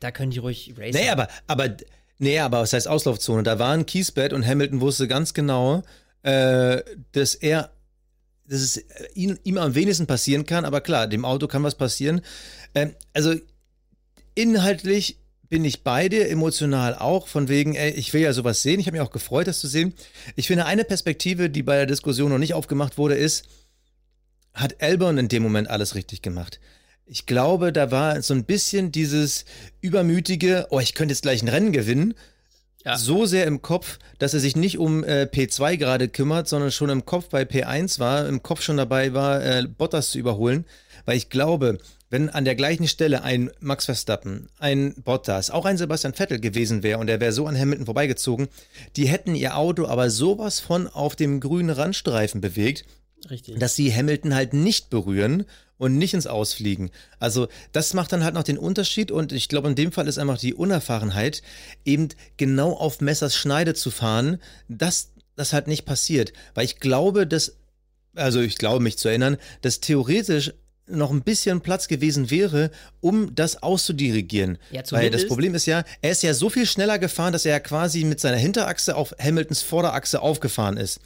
da können die ruhig racen. Nee, aber, aber, nee, aber was heißt Auslaufzone? Da war ein Kiesbett und Hamilton wusste ganz genau, äh, dass er, dass es äh, ihm, ihm am wenigsten passieren kann, aber klar, dem Auto kann was passieren. Ähm, also inhaltlich bin ich bei dir, emotional auch, von wegen, ey, ich will ja sowas sehen. Ich habe mich auch gefreut, das zu sehen. Ich finde, eine Perspektive, die bei der Diskussion noch nicht aufgemacht wurde, ist, hat Albon in dem Moment alles richtig gemacht. Ich glaube, da war so ein bisschen dieses übermütige, oh, ich könnte jetzt gleich ein Rennen gewinnen, Ja. so sehr im Kopf, dass er sich nicht um äh, P2 gerade kümmert, sondern schon im Kopf bei P1 war, im Kopf schon dabei war, äh, Bottas zu überholen. Weil ich glaube, wenn an der gleichen Stelle ein Max Verstappen, ein Bottas, auch ein Sebastian Vettel gewesen wäre und er wäre so an Hamilton vorbeigezogen, die hätten ihr Auto aber sowas von auf dem grünen Randstreifen bewegt, Richtig. dass sie Hamilton halt nicht berühren und nicht ins Ausfliegen. Also das macht dann halt noch den Unterschied und ich glaube in dem Fall ist einfach die Unerfahrenheit, eben genau auf Messers Schneide zu fahren, dass das halt nicht passiert. Weil ich glaube, dass, also ich glaube mich zu erinnern, dass theoretisch noch ein bisschen Platz gewesen wäre, um das auszudirigieren. Ja, Weil das Problem ist ja, er ist ja so viel schneller gefahren, dass er ja quasi mit seiner Hinterachse auf Hamiltons Vorderachse aufgefahren ist.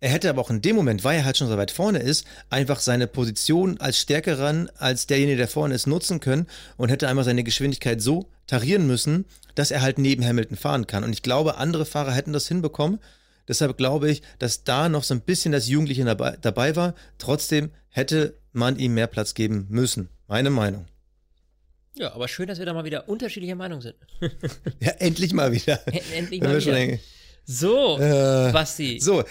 Er hätte aber auch in dem Moment, weil er halt schon so weit vorne ist, einfach seine Position als stärkeren, als derjenige, der vorne ist, nutzen können und hätte einfach seine Geschwindigkeit so tarieren müssen, dass er halt neben Hamilton fahren kann. Und ich glaube, andere Fahrer hätten das hinbekommen. Deshalb glaube ich, dass da noch so ein bisschen das Jugendliche dabei, dabei war. Trotzdem hätte man ihm mehr Platz geben müssen. Meine Meinung. Ja, aber schön, dass wir da mal wieder unterschiedlicher Meinung sind. Ja, endlich mal wieder. Endlich mal wieder. So, Äh, Basti. So,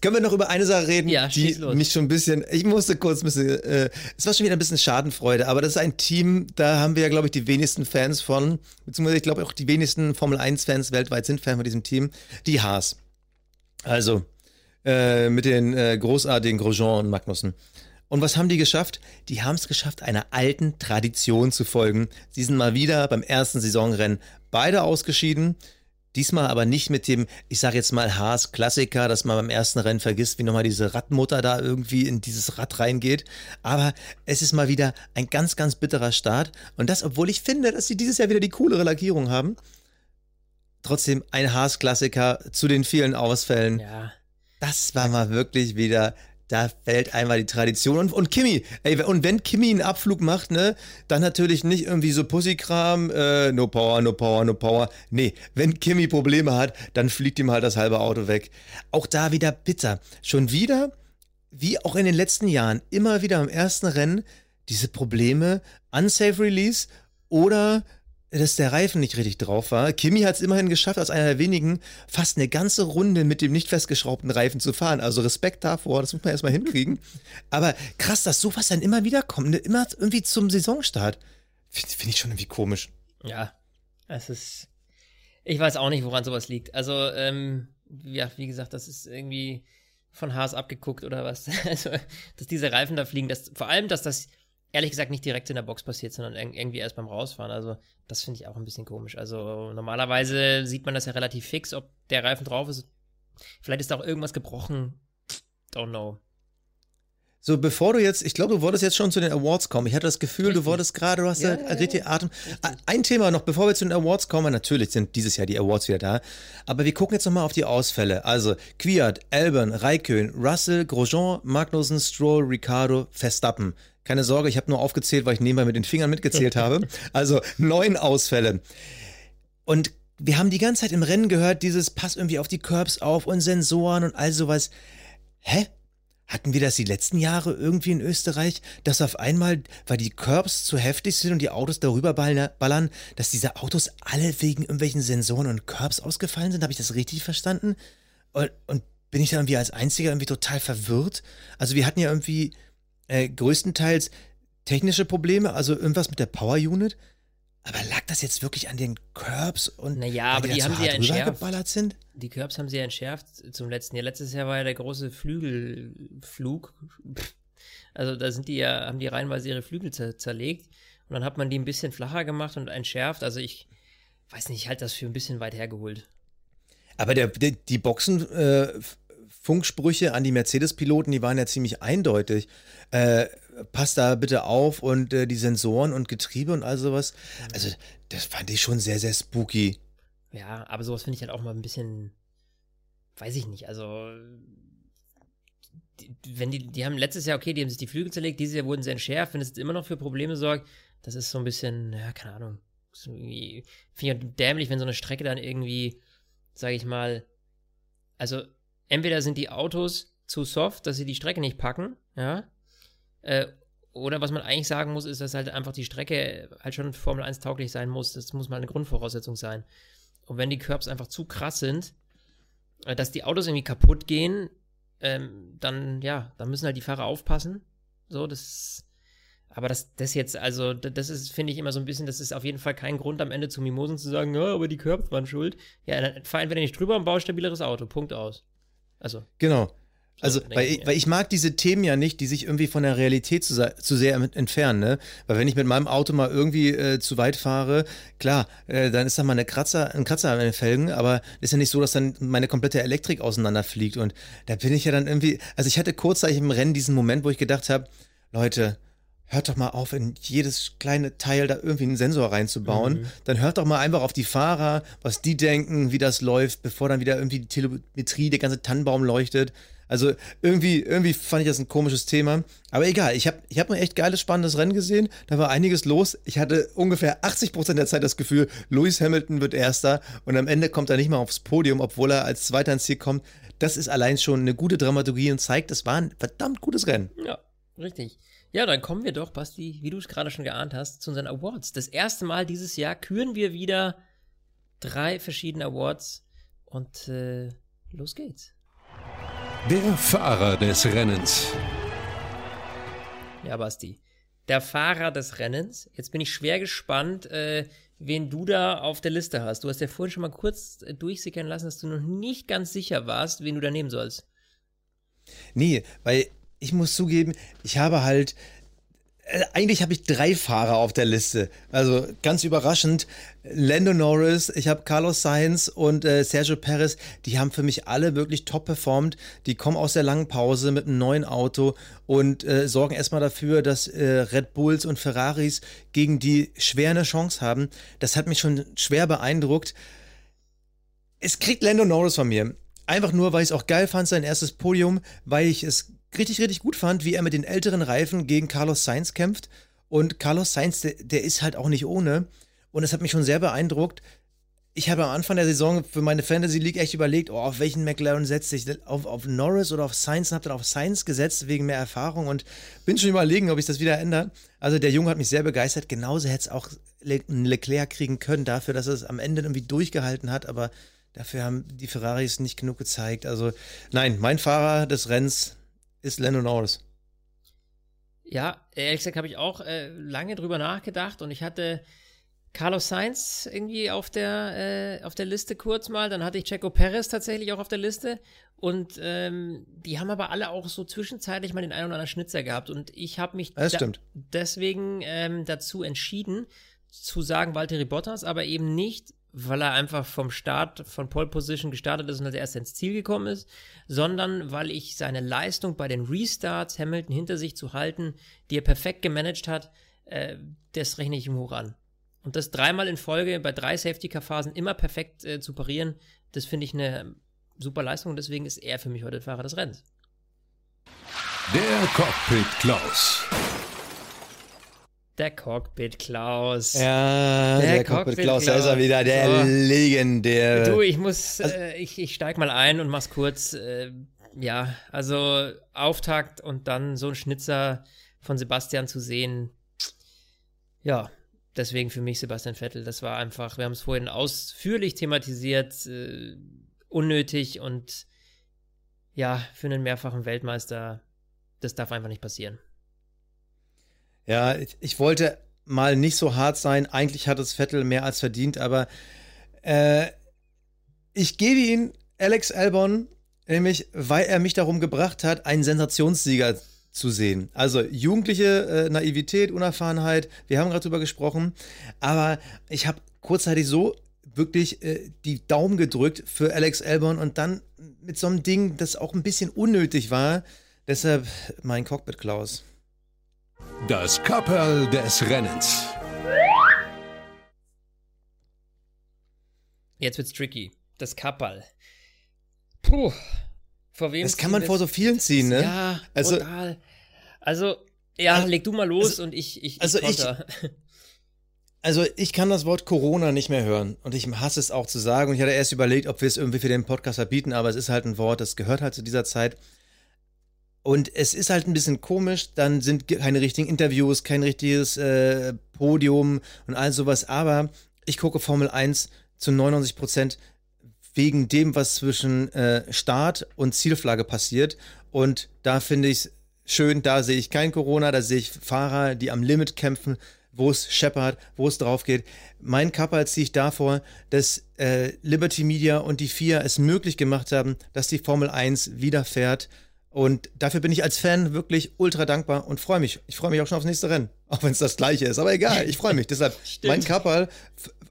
können wir noch über eine Sache reden, Ja, die los. mich schon ein bisschen, ich musste kurz ein bisschen, äh, es war schon wieder ein bisschen Schadenfreude, aber das ist ein Team, da haben wir ja, glaube ich, die wenigsten Fans von, beziehungsweise ich glaube auch die wenigsten Formel 1-Fans weltweit sind Fan von diesem Team, die Haas. Also, äh, mit den äh, großartigen Grosjean und Magnussen. Und was haben die geschafft? Die haben es geschafft, einer alten Tradition zu folgen. Sie sind mal wieder beim ersten Saisonrennen beide ausgeschieden. Diesmal aber nicht mit dem, ich sage jetzt mal Haas-Klassiker, dass man beim ersten Rennen vergisst, wie nochmal diese Radmutter da irgendwie in dieses Rad reingeht. Aber es ist mal wieder ein ganz, ganz bitterer Start. Und das, obwohl ich finde, dass sie dieses Jahr wieder die coolere Lackierung haben. Trotzdem ein Haas-Klassiker zu den vielen Ausfällen. Ja. Das war mal wirklich wieder, da fällt einmal die Tradition. Und, und Kimi, ey, und wenn Kimi einen Abflug macht, ne, dann natürlich nicht irgendwie so Pussykram, äh, no power, no power, no power. Nee, wenn Kimi Probleme hat, dann fliegt ihm halt das halbe Auto weg. Auch da wieder bitter. Schon wieder, wie auch in den letzten Jahren, immer wieder im ersten Rennen diese Probleme, unsafe Release oder dass der Reifen nicht richtig drauf war. Kimi hat es immerhin geschafft, als einer der wenigen fast eine ganze Runde mit dem nicht festgeschraubten Reifen zu fahren. Also Respekt davor, das muss man erstmal hinkriegen. Aber krass, dass sowas dann immer wieder kommt, ne? immer irgendwie zum Saisonstart. Finde find ich schon irgendwie komisch. Ja. Es ist. Ich weiß auch nicht, woran sowas liegt. Also, ähm, ja, wie gesagt, das ist irgendwie von Haas abgeguckt oder was. Also, dass diese Reifen da fliegen, dass, vor allem, dass das ehrlich gesagt nicht direkt in der Box passiert, sondern irgendwie erst beim Rausfahren. Also, das finde ich auch ein bisschen komisch. Also, normalerweise sieht man das ja relativ fix, ob der Reifen drauf ist. Vielleicht ist da auch irgendwas gebrochen. Don't know. So, bevor du jetzt, ich glaube, du wolltest jetzt schon zu den Awards kommen. Ich hatte das Gefühl, richtig. du wolltest gerade, du hast ja, ja, richtig ja. Atem. Richtig. Ein Thema noch, bevor wir zu den Awards kommen, natürlich sind dieses Jahr die Awards wieder da, aber wir gucken jetzt nochmal auf die Ausfälle. Also, Kwiat, Albon, Raikön, Russell, Grosjean, Magnussen, Stroll, Ricardo, Verstappen. Keine Sorge, ich habe nur aufgezählt, weil ich nebenbei mit den Fingern mitgezählt habe. Also, neun Ausfälle. Und wir haben die ganze Zeit im Rennen gehört, dieses Pass irgendwie auf die Curbs auf und Sensoren und all sowas. Hä? Hatten wir das die letzten Jahre irgendwie in Österreich, dass auf einmal, weil die Curbs zu heftig sind und die Autos darüber ballern, dass diese Autos alle wegen irgendwelchen Sensoren und Curbs ausgefallen sind? Habe ich das richtig verstanden? Und, und bin ich da irgendwie als Einziger irgendwie total verwirrt? Also wir hatten ja irgendwie äh, größtenteils technische Probleme, also irgendwas mit der Power Unit. Aber lag das jetzt wirklich an den Curbs und naja, aber die, die haben sie ja entschärft. sind? Die Curbs haben sie ja entschärft zum letzten Jahr. Letztes Jahr war ja der große Flügelflug. Also da sind die ja, haben die reihenweise ihre Flügel zer zerlegt und dann hat man die ein bisschen flacher gemacht und entschärft. Also ich weiß nicht, ich halte das für ein bisschen weit hergeholt. Aber der, der die Boxen äh, Funksprüche an die Mercedes-Piloten, die waren ja ziemlich eindeutig. Äh, passt da bitte auf und äh, die Sensoren und Getriebe und all sowas. Also, das fand ich schon sehr, sehr spooky. Ja, aber sowas finde ich halt auch mal ein bisschen, weiß ich nicht, also die, wenn die, die haben letztes Jahr, okay, die haben sich die Flügel zerlegt, dieses Jahr wurden sie entschärft, wenn es jetzt immer noch für Probleme sorgt, das ist so ein bisschen, ja, keine Ahnung, finde ich halt dämlich, wenn so eine Strecke dann irgendwie, sage ich mal, also entweder sind die Autos zu soft, dass sie die Strecke nicht packen, ja, äh, oder was man eigentlich sagen muss, ist, dass halt einfach die Strecke halt schon Formel 1 tauglich sein muss. Das muss mal eine Grundvoraussetzung sein. Und wenn die Curbs einfach zu krass sind, äh, dass die Autos irgendwie kaputt gehen, ähm, dann, ja, dann müssen halt die Fahrer aufpassen. So, das. Aber das, das jetzt, also, das ist, finde ich immer so ein bisschen, das ist auf jeden Fall kein Grund am Ende zu Mimosen zu sagen, ja, aber die Curbs waren schuld. Ja, dann fahr entweder nicht drüber und baue stabileres Auto. Punkt aus. Also. Genau. Also, weil, ich, weil ich mag diese Themen ja nicht, die sich irgendwie von der Realität zu, zu sehr entfernen, ne? Weil wenn ich mit meinem Auto mal irgendwie äh, zu weit fahre, klar, äh, dann ist da mal eine Kratzer, ein Kratzer an den Felgen, aber ist ja nicht so, dass dann meine komplette Elektrik auseinanderfliegt. Und da bin ich ja dann irgendwie, also ich hatte kurzzeitig im Rennen diesen Moment, wo ich gedacht habe, Leute, hört doch mal auf, in jedes kleine Teil da irgendwie einen Sensor reinzubauen. Mhm. Dann hört doch mal einfach auf die Fahrer, was die denken, wie das läuft, bevor dann wieder irgendwie die Telemetrie, der ganze Tannenbaum leuchtet. Also irgendwie, irgendwie fand ich das ein komisches Thema. Aber egal, ich habe ich hab ein echt geiles, spannendes Rennen gesehen. Da war einiges los. Ich hatte ungefähr 80 Prozent der Zeit das Gefühl, Lewis Hamilton wird Erster und am Ende kommt er nicht mal aufs Podium, obwohl er als Zweiter ins Ziel kommt. Das ist allein schon eine gute Dramaturgie und zeigt, es war ein verdammt gutes Rennen. Ja, richtig. Ja, dann kommen wir doch, Basti, wie du es gerade schon geahnt hast, zu unseren Awards. Das erste Mal dieses Jahr küren wir wieder drei verschiedene Awards und äh, los geht's. Der Fahrer des Rennens. Ja, Basti. Der Fahrer des Rennens. Jetzt bin ich schwer gespannt, äh, wen du da auf der Liste hast. Du hast ja vorhin schon mal kurz äh, durchsickern lassen, dass du noch nicht ganz sicher warst, wen du da nehmen sollst. Nee, weil ich muss zugeben, ich habe halt äh, eigentlich habe ich drei Fahrer auf der Liste. Also ganz überraschend. Lando Norris, ich habe Carlos Sainz und äh, Sergio Perez. Die haben für mich alle wirklich top performt. Die kommen aus der langen Pause mit einem neuen Auto und äh, sorgen erstmal dafür, dass äh, Red Bulls und Ferraris gegen die schwer eine Chance haben. Das hat mich schon schwer beeindruckt. Es kriegt Lando Norris von mir. Einfach nur, weil ich es auch geil fand, sein erstes Podium, weil ich es richtig, richtig gut fand, wie er mit den älteren Reifen gegen Carlos Sainz kämpft. Und Carlos Sainz, der, der ist halt auch nicht ohne. Und es hat mich schon sehr beeindruckt. Ich habe am Anfang der Saison für meine Fantasy League echt überlegt, oh, auf welchen McLaren setze ich? Auf, auf Norris oder auf Sainz? Und habe dann auf Sainz gesetzt wegen mehr Erfahrung und bin schon überlegen, ob ich das wieder ändere. Also der Junge hat mich sehr begeistert. Genauso hätte es auch Le Leclerc kriegen können, dafür, dass er es am Ende irgendwie durchgehalten hat. Aber dafür haben die Ferraris nicht genug gezeigt. Also nein, mein Fahrer des Rennens ist Lando Norris. Ja, ehrlich gesagt habe ich auch äh, lange drüber nachgedacht und ich hatte Carlos Sainz irgendwie auf der, äh, auf der Liste kurz mal. Dann hatte ich Checo Perez tatsächlich auch auf der Liste. Und ähm, die haben aber alle auch so zwischenzeitlich mal den einen oder anderen Schnitzer gehabt. Und ich habe mich da deswegen ähm, dazu entschieden, zu sagen Valtteri Bottas, aber eben nicht, weil er einfach vom Start von Pole Position gestartet ist und als erster ins Ziel gekommen ist, sondern weil ich seine Leistung bei den Restarts, Hamilton hinter sich zu halten, die er perfekt gemanagt hat, äh, das rechne ich ihm hoch an. Und das dreimal in Folge bei drei Safety-Car-Phasen immer perfekt äh, zu parieren, das finde ich eine super Leistung und deswegen ist er für mich heute Fahrer des Rennens. Der Cockpit Klaus. Der Cockpit Klaus. Ja, Der der, Cockpit Cockpit Klaus, da ist er wieder, der So. legendäre. Du, ich muss, äh, ich, ich steig mal ein und mach's kurz. Äh, ja, also Auftakt und dann so ein Schnitzer von Sebastian zu sehen. Ja, deswegen für mich Sebastian Vettel. Das war einfach, wir haben es vorhin ausführlich thematisiert, äh, unnötig und ja, für einen mehrfachen Weltmeister, das darf einfach nicht passieren. Ja, ich, ich wollte mal nicht so hart sein. Eigentlich hat es Vettel mehr als verdient, aber äh, ich gebe ihn Alex Albon, nämlich weil er mich darum gebracht hat, einen Sensationssieger zu sehen. Also jugendliche äh, Naivität, Unerfahrenheit, wir haben gerade drüber gesprochen, aber ich habe kurzzeitig so wirklich äh, die Daumen gedrückt für Alex Albon und dann mit so einem Ding, das auch ein bisschen unnötig war. Deshalb mein Cockpit Klaus. Das Kapperl des Rennens. Jetzt wird's tricky. Das Kapperl. Puh. Vor wem Das kann man wir vor so vielen ziehen, ne? Ja, Also- total. Also, ja, Also- leg du mal los also- und ich, ich, also ich, ich- konter. Also ich kann das Wort Corona nicht mehr hören und ich hasse es auch zu sagen und ich hatte erst überlegt, ob wir es irgendwie für den Podcast verbieten, aber es ist halt ein Wort, das gehört halt zu dieser Zeit. Und es ist halt ein bisschen komisch, dann sind keine richtigen Interviews, kein richtiges äh, Podium und all sowas, aber ich gucke Formel 1 zu 99 Prozent wegen dem, was zwischen äh, Start und Zielflagge passiert und da finde ich es schön, da sehe ich kein Corona, da sehe ich Fahrer, die am Limit kämpfen, wo es scheppert, wo es drauf geht. Mein Kappa ziehe ich davor, dass äh, Liberty Media und die FIA es möglich gemacht haben, dass die Formel 1 wieder fährt. Und dafür bin ich als Fan wirklich ultra dankbar und freue mich. Ich freue mich auch schon aufs nächste Rennen. Auch wenn es das gleiche ist. Aber egal, ich freue mich. Deshalb mein Kappa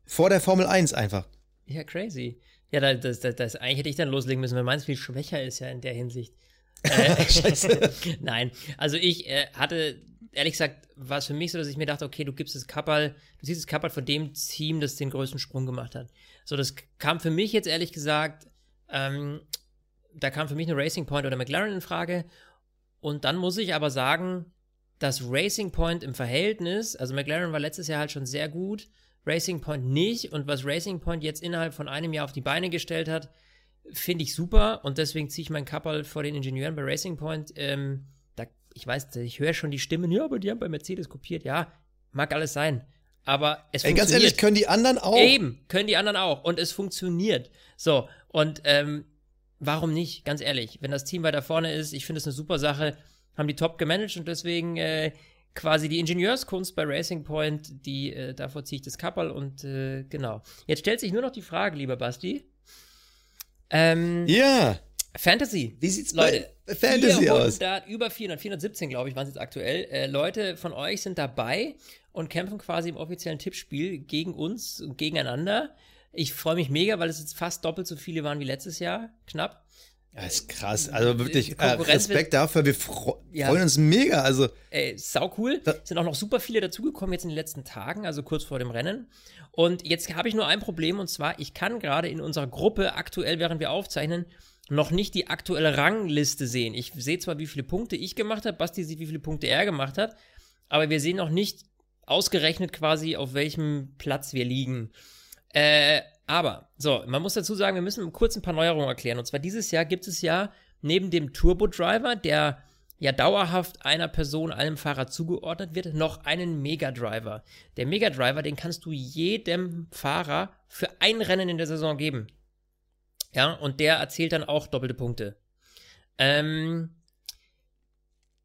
vor der Formel 1 einfach. Ja, crazy. Ja, da- das, das, das, eigentlich hätte ich dann loslegen müssen, weil meins viel schwächer ist ja in der Hinsicht. Äh, Nein, also ich äh, hatte, ehrlich gesagt, war es für mich so, dass ich mir dachte, okay, du gibst das Kappal, du siehst das Kappal von dem Team, das den größten Sprung gemacht hat. So, das kam für mich jetzt ehrlich gesagt, ähm, da kam für mich eine Racing Point oder McLaren in Frage. Und dann muss ich aber sagen, dass Racing Point im Verhältnis, also McLaren war letztes Jahr halt schon sehr gut, Racing Point nicht. Und was Racing Point jetzt innerhalb von einem Jahr auf die Beine gestellt hat, finde ich super. Und deswegen ziehe ich meinen Kappel vor den Ingenieuren bei Racing Point. Ähm, da, ich weiß, ich höre schon die Stimmen, ja, aber die haben bei Mercedes kopiert. Ja, mag alles sein. Aber es Ey, ganz funktioniert. ehrlich, können die anderen auch. Eben, können die anderen auch. Und es funktioniert. So, und ähm, warum nicht? Ganz ehrlich, wenn das Team weiter vorne ist, ich finde es eine super Sache, haben die top gemanagt und deswegen äh, quasi die Ingenieurskunst bei Racing Point, die äh, davor ziehe ich das Kappel und äh, genau. Jetzt stellt sich nur noch die Frage, lieber Basti. Ähm, Ja. Fantasy. Wie sieht's Leute, bei Fantasy 400, aus? Über 400, 417, glaube ich, waren es jetzt aktuell. Äh, Leute von euch sind dabei und kämpfen quasi im offiziellen Tippspiel gegen uns und gegeneinander. Ich freue mich mega, weil es jetzt fast doppelt so viele waren wie letztes Jahr. Knapp. Das ist krass. Also wirklich äh, Respekt dafür. Wir fro Ja. freuen uns mega. Also Ey, sau cool. Sind auch noch super viele dazugekommen jetzt in den letzten Tagen, also kurz vor dem Rennen. Und jetzt habe ich nur ein Problem und zwar, ich kann gerade in unserer Gruppe aktuell, während wir aufzeichnen, noch nicht die aktuelle Rangliste sehen. Ich sehe zwar, wie viele Punkte ich gemacht habe, Basti sieht, wie viele Punkte er gemacht hat, aber wir sehen noch nicht ausgerechnet quasi, auf welchem Platz wir liegen. Äh, aber, so, man muss dazu sagen, wir müssen kurz ein paar Neuerungen erklären. Und zwar dieses Jahr gibt es ja neben dem Turbo Driver, der ja dauerhaft einer Person, einem Fahrer zugeordnet wird, noch einen Mega Driver. Der Mega Driver, den kannst du jedem Fahrer für ein Rennen in der Saison geben. Ja, und der erzielt dann auch doppelte Punkte. Ähm,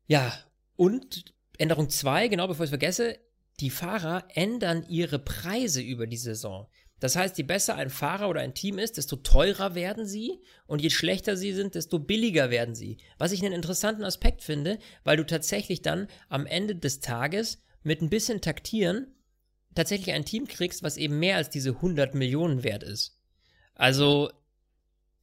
ja, und Änderung 2, genau bevor ich es vergesse, die Fahrer ändern ihre Preise über die Saison. Das heißt, je besser ein Fahrer oder ein Team ist, desto teurer werden sie und je schlechter sie sind, desto billiger werden sie. Was ich einen interessanten Aspekt finde, weil du tatsächlich dann am Ende des Tages mit ein bisschen Taktieren tatsächlich ein Team kriegst, was eben mehr als diese 100 Millionen wert ist. Also,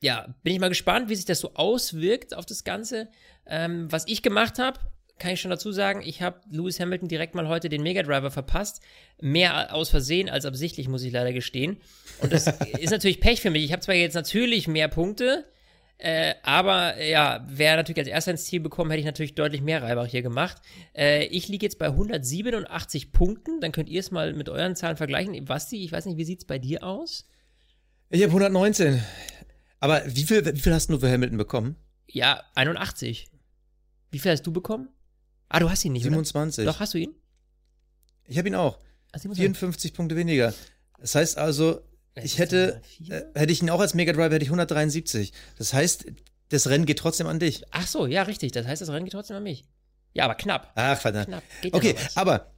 ja, bin ich mal gespannt, wie sich das so auswirkt auf das Ganze. Ähm, was ich gemacht habe, kann ich schon dazu sagen, ich habe Lewis Hamilton direkt mal heute den Mega Driver verpasst. Mehr aus Versehen als absichtlich, muss ich leider gestehen. Und das ist natürlich Pech für mich. Ich habe zwar jetzt natürlich mehr Punkte, äh, aber ja, wäre natürlich als erster ins Ziel bekommen, hätte ich natürlich deutlich mehr Reibach hier gemacht. Äh, ich liege jetzt bei 187 Punkten. Dann könnt ihr es mal mit euren Zahlen vergleichen. Basti, ich weiß nicht, wie sieht es bei dir aus? Ich habe 119. Aber wie viel, wie viel hast du für Hamilton bekommen? Ja, 81. Wie viel hast du bekommen? Ah, du hast ihn nicht, 27. Oder? Doch, hast du ihn? Ich habe ihn auch. 27. 54 Punkte weniger. Das heißt also, ich hätte, äh, hätte ich ihn auch als Mega Drive, hätte ich 173. Das heißt, das Rennen geht trotzdem an dich. Ach so, ja, richtig. Das heißt, das Rennen geht trotzdem an mich. Ja, aber knapp. Ach, verdammt. Knapp. Geht Okay, aber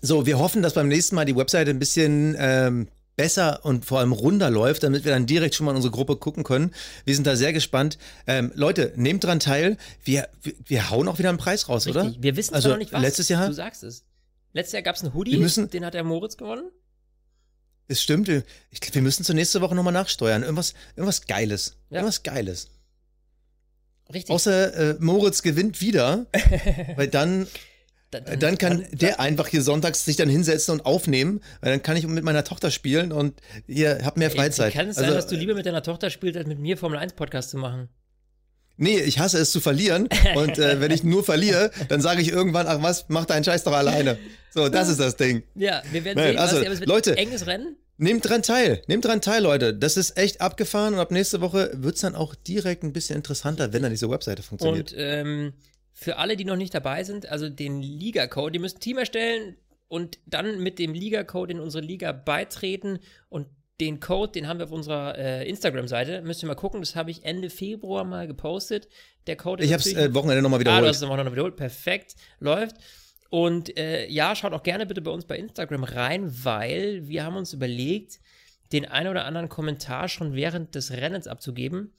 so, wir hoffen, dass beim nächsten Mal die Webseite ein bisschen ähm, besser und vor allem runder läuft, damit wir dann direkt schon mal in unsere Gruppe gucken können. Wir sind da sehr gespannt. Ähm, Leute, nehmt dran teil. Wir, wir, wir hauen auch wieder einen Preis raus, Richtig. oder? Wir wissen Also, zwar noch nicht was. letztes Jahr- Du sagst es. Letztes Jahr gab es einen Hoodie, Wir müssen- den hat der Moritz gewonnen. Es stimmt. Wir, ich glaub, wir müssen zur nächste Woche nochmal nachsteuern. Irgendwas, irgendwas Geiles. Ja. Irgendwas Geiles. Richtig. Außer äh, Moritz gewinnt wieder, weil dann, Da- dann kann der einfach hier sonntags sich dann hinsetzen und aufnehmen, weil dann kann ich mit meiner Tochter spielen und ihr habt mehr Freizeit. Kann es also, sein, dass du lieber mit deiner Tochter spielst, als mit mir Formel 1 Podcast zu machen? Nee, ich hasse es zu verlieren. Und äh, wenn ich nur verliere, dann sage ich irgendwann, ach was, mach deinen Scheiß doch alleine. So, das ist das Ding. Ja, wir werden Nein, sehen, also, was, es wird Leute- enges Rennen. Nehmt dran teil. Nehmt dran teil, Leute. Das ist echt abgefahren und ab nächste Woche wird's dann auch direkt ein bisschen interessanter, wenn dann diese Webseite funktioniert. Und ähm, für alle, die noch nicht dabei sind, also den Liga-Code, die müssen ein Team erstellen und dann mit dem Liga-Code in unsere Liga beitreten und den Code, den haben wir auf unserer äh, Instagram-Seite. Müsst ihr mal gucken, das habe ich Ende Februar mal gepostet. Der Code ist ich hab's natürlich- äh, Wochenende nochmal Ah, du wiederholt. hast es Wochenende wiederholt. Perfekt. Läuft. Und äh, ja, schaut auch gerne bitte bei uns bei Instagram rein, weil wir haben uns überlegt, den einen oder anderen Kommentar schon während des Rennens abzugeben.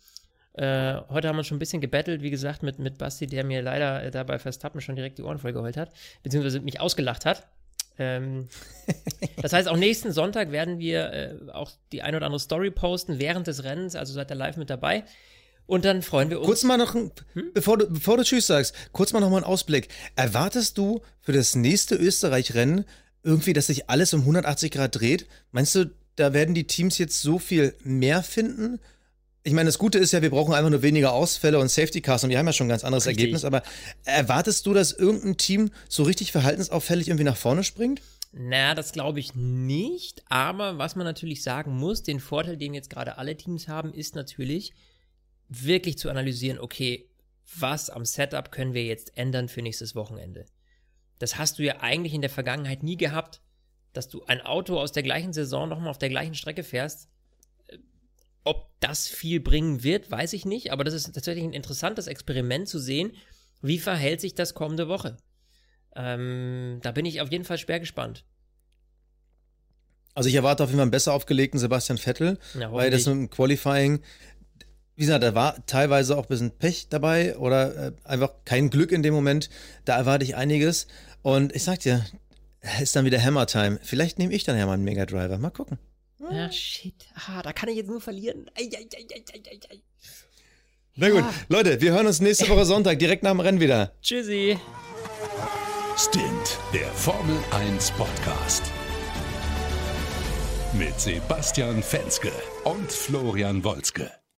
Äh, heute haben wir uns schon ein bisschen gebettelt, wie gesagt, mit, mit Basti, der mir leider äh, dabei Verstappen schon direkt die Ohren vollgeheult hat, beziehungsweise mich ausgelacht hat. Ähm, das heißt, auch nächsten Sonntag werden wir äh, auch die ein oder andere Story posten während des Rennens, also seid ihr live mit dabei. Und dann freuen wir uns. Kurz mal noch, Hm? bevor, du, bevor du Tschüss sagst, kurz mal noch mal einen Ausblick. Erwartest du für das nächste Österreich-Rennen irgendwie, dass sich alles um 180 Grad dreht? Meinst du, da werden die Teams jetzt so viel mehr finden? Ich meine, das Gute ist ja, wir brauchen einfach nur weniger Ausfälle und Safety Cars und wir haben ja schon ein ganz anderes Richtig. Ergebnis, aber erwartest du, dass irgendein Team so richtig verhaltensauffällig irgendwie nach vorne springt? Na, das glaube ich nicht. Aber was man natürlich sagen muss, den Vorteil, den jetzt gerade alle Teams haben, ist natürlich wirklich zu analysieren, okay, was am Setup können wir jetzt ändern für nächstes Wochenende? Das hast du ja eigentlich in der Vergangenheit nie gehabt, dass du ein Auto aus der gleichen Saison nochmal auf der gleichen Strecke fährst. Ob das viel bringen wird, weiß ich nicht, aber das ist tatsächlich ein interessantes Experiment zu sehen, wie verhält sich das kommende Woche. Ähm, da bin ich auf jeden Fall schwer gespannt. Also ich erwarte auf jeden Fall einen besser aufgelegten Sebastian Vettel, Ja, weil das mit dem Qualifying, wie gesagt, da war teilweise auch ein bisschen Pech dabei oder äh, einfach kein Glück in dem Moment. Da erwarte ich einiges. Und ich sag dir, ist dann wieder Hammer Time. Vielleicht nehme ich dann ja mal einen Mega Driver. Mal gucken. Ja, shit. Ah, da kann ich jetzt nur verlieren. Ei, ei, ei, ei, ei, ei, ei. Na gut, Leute, wir hören uns nächste Woche Sonntag direkt nach dem Rennen wieder. Tschüssi. Stint, der Formel 1 Podcast. Mit Sebastian Fenske und Florian Wolzke.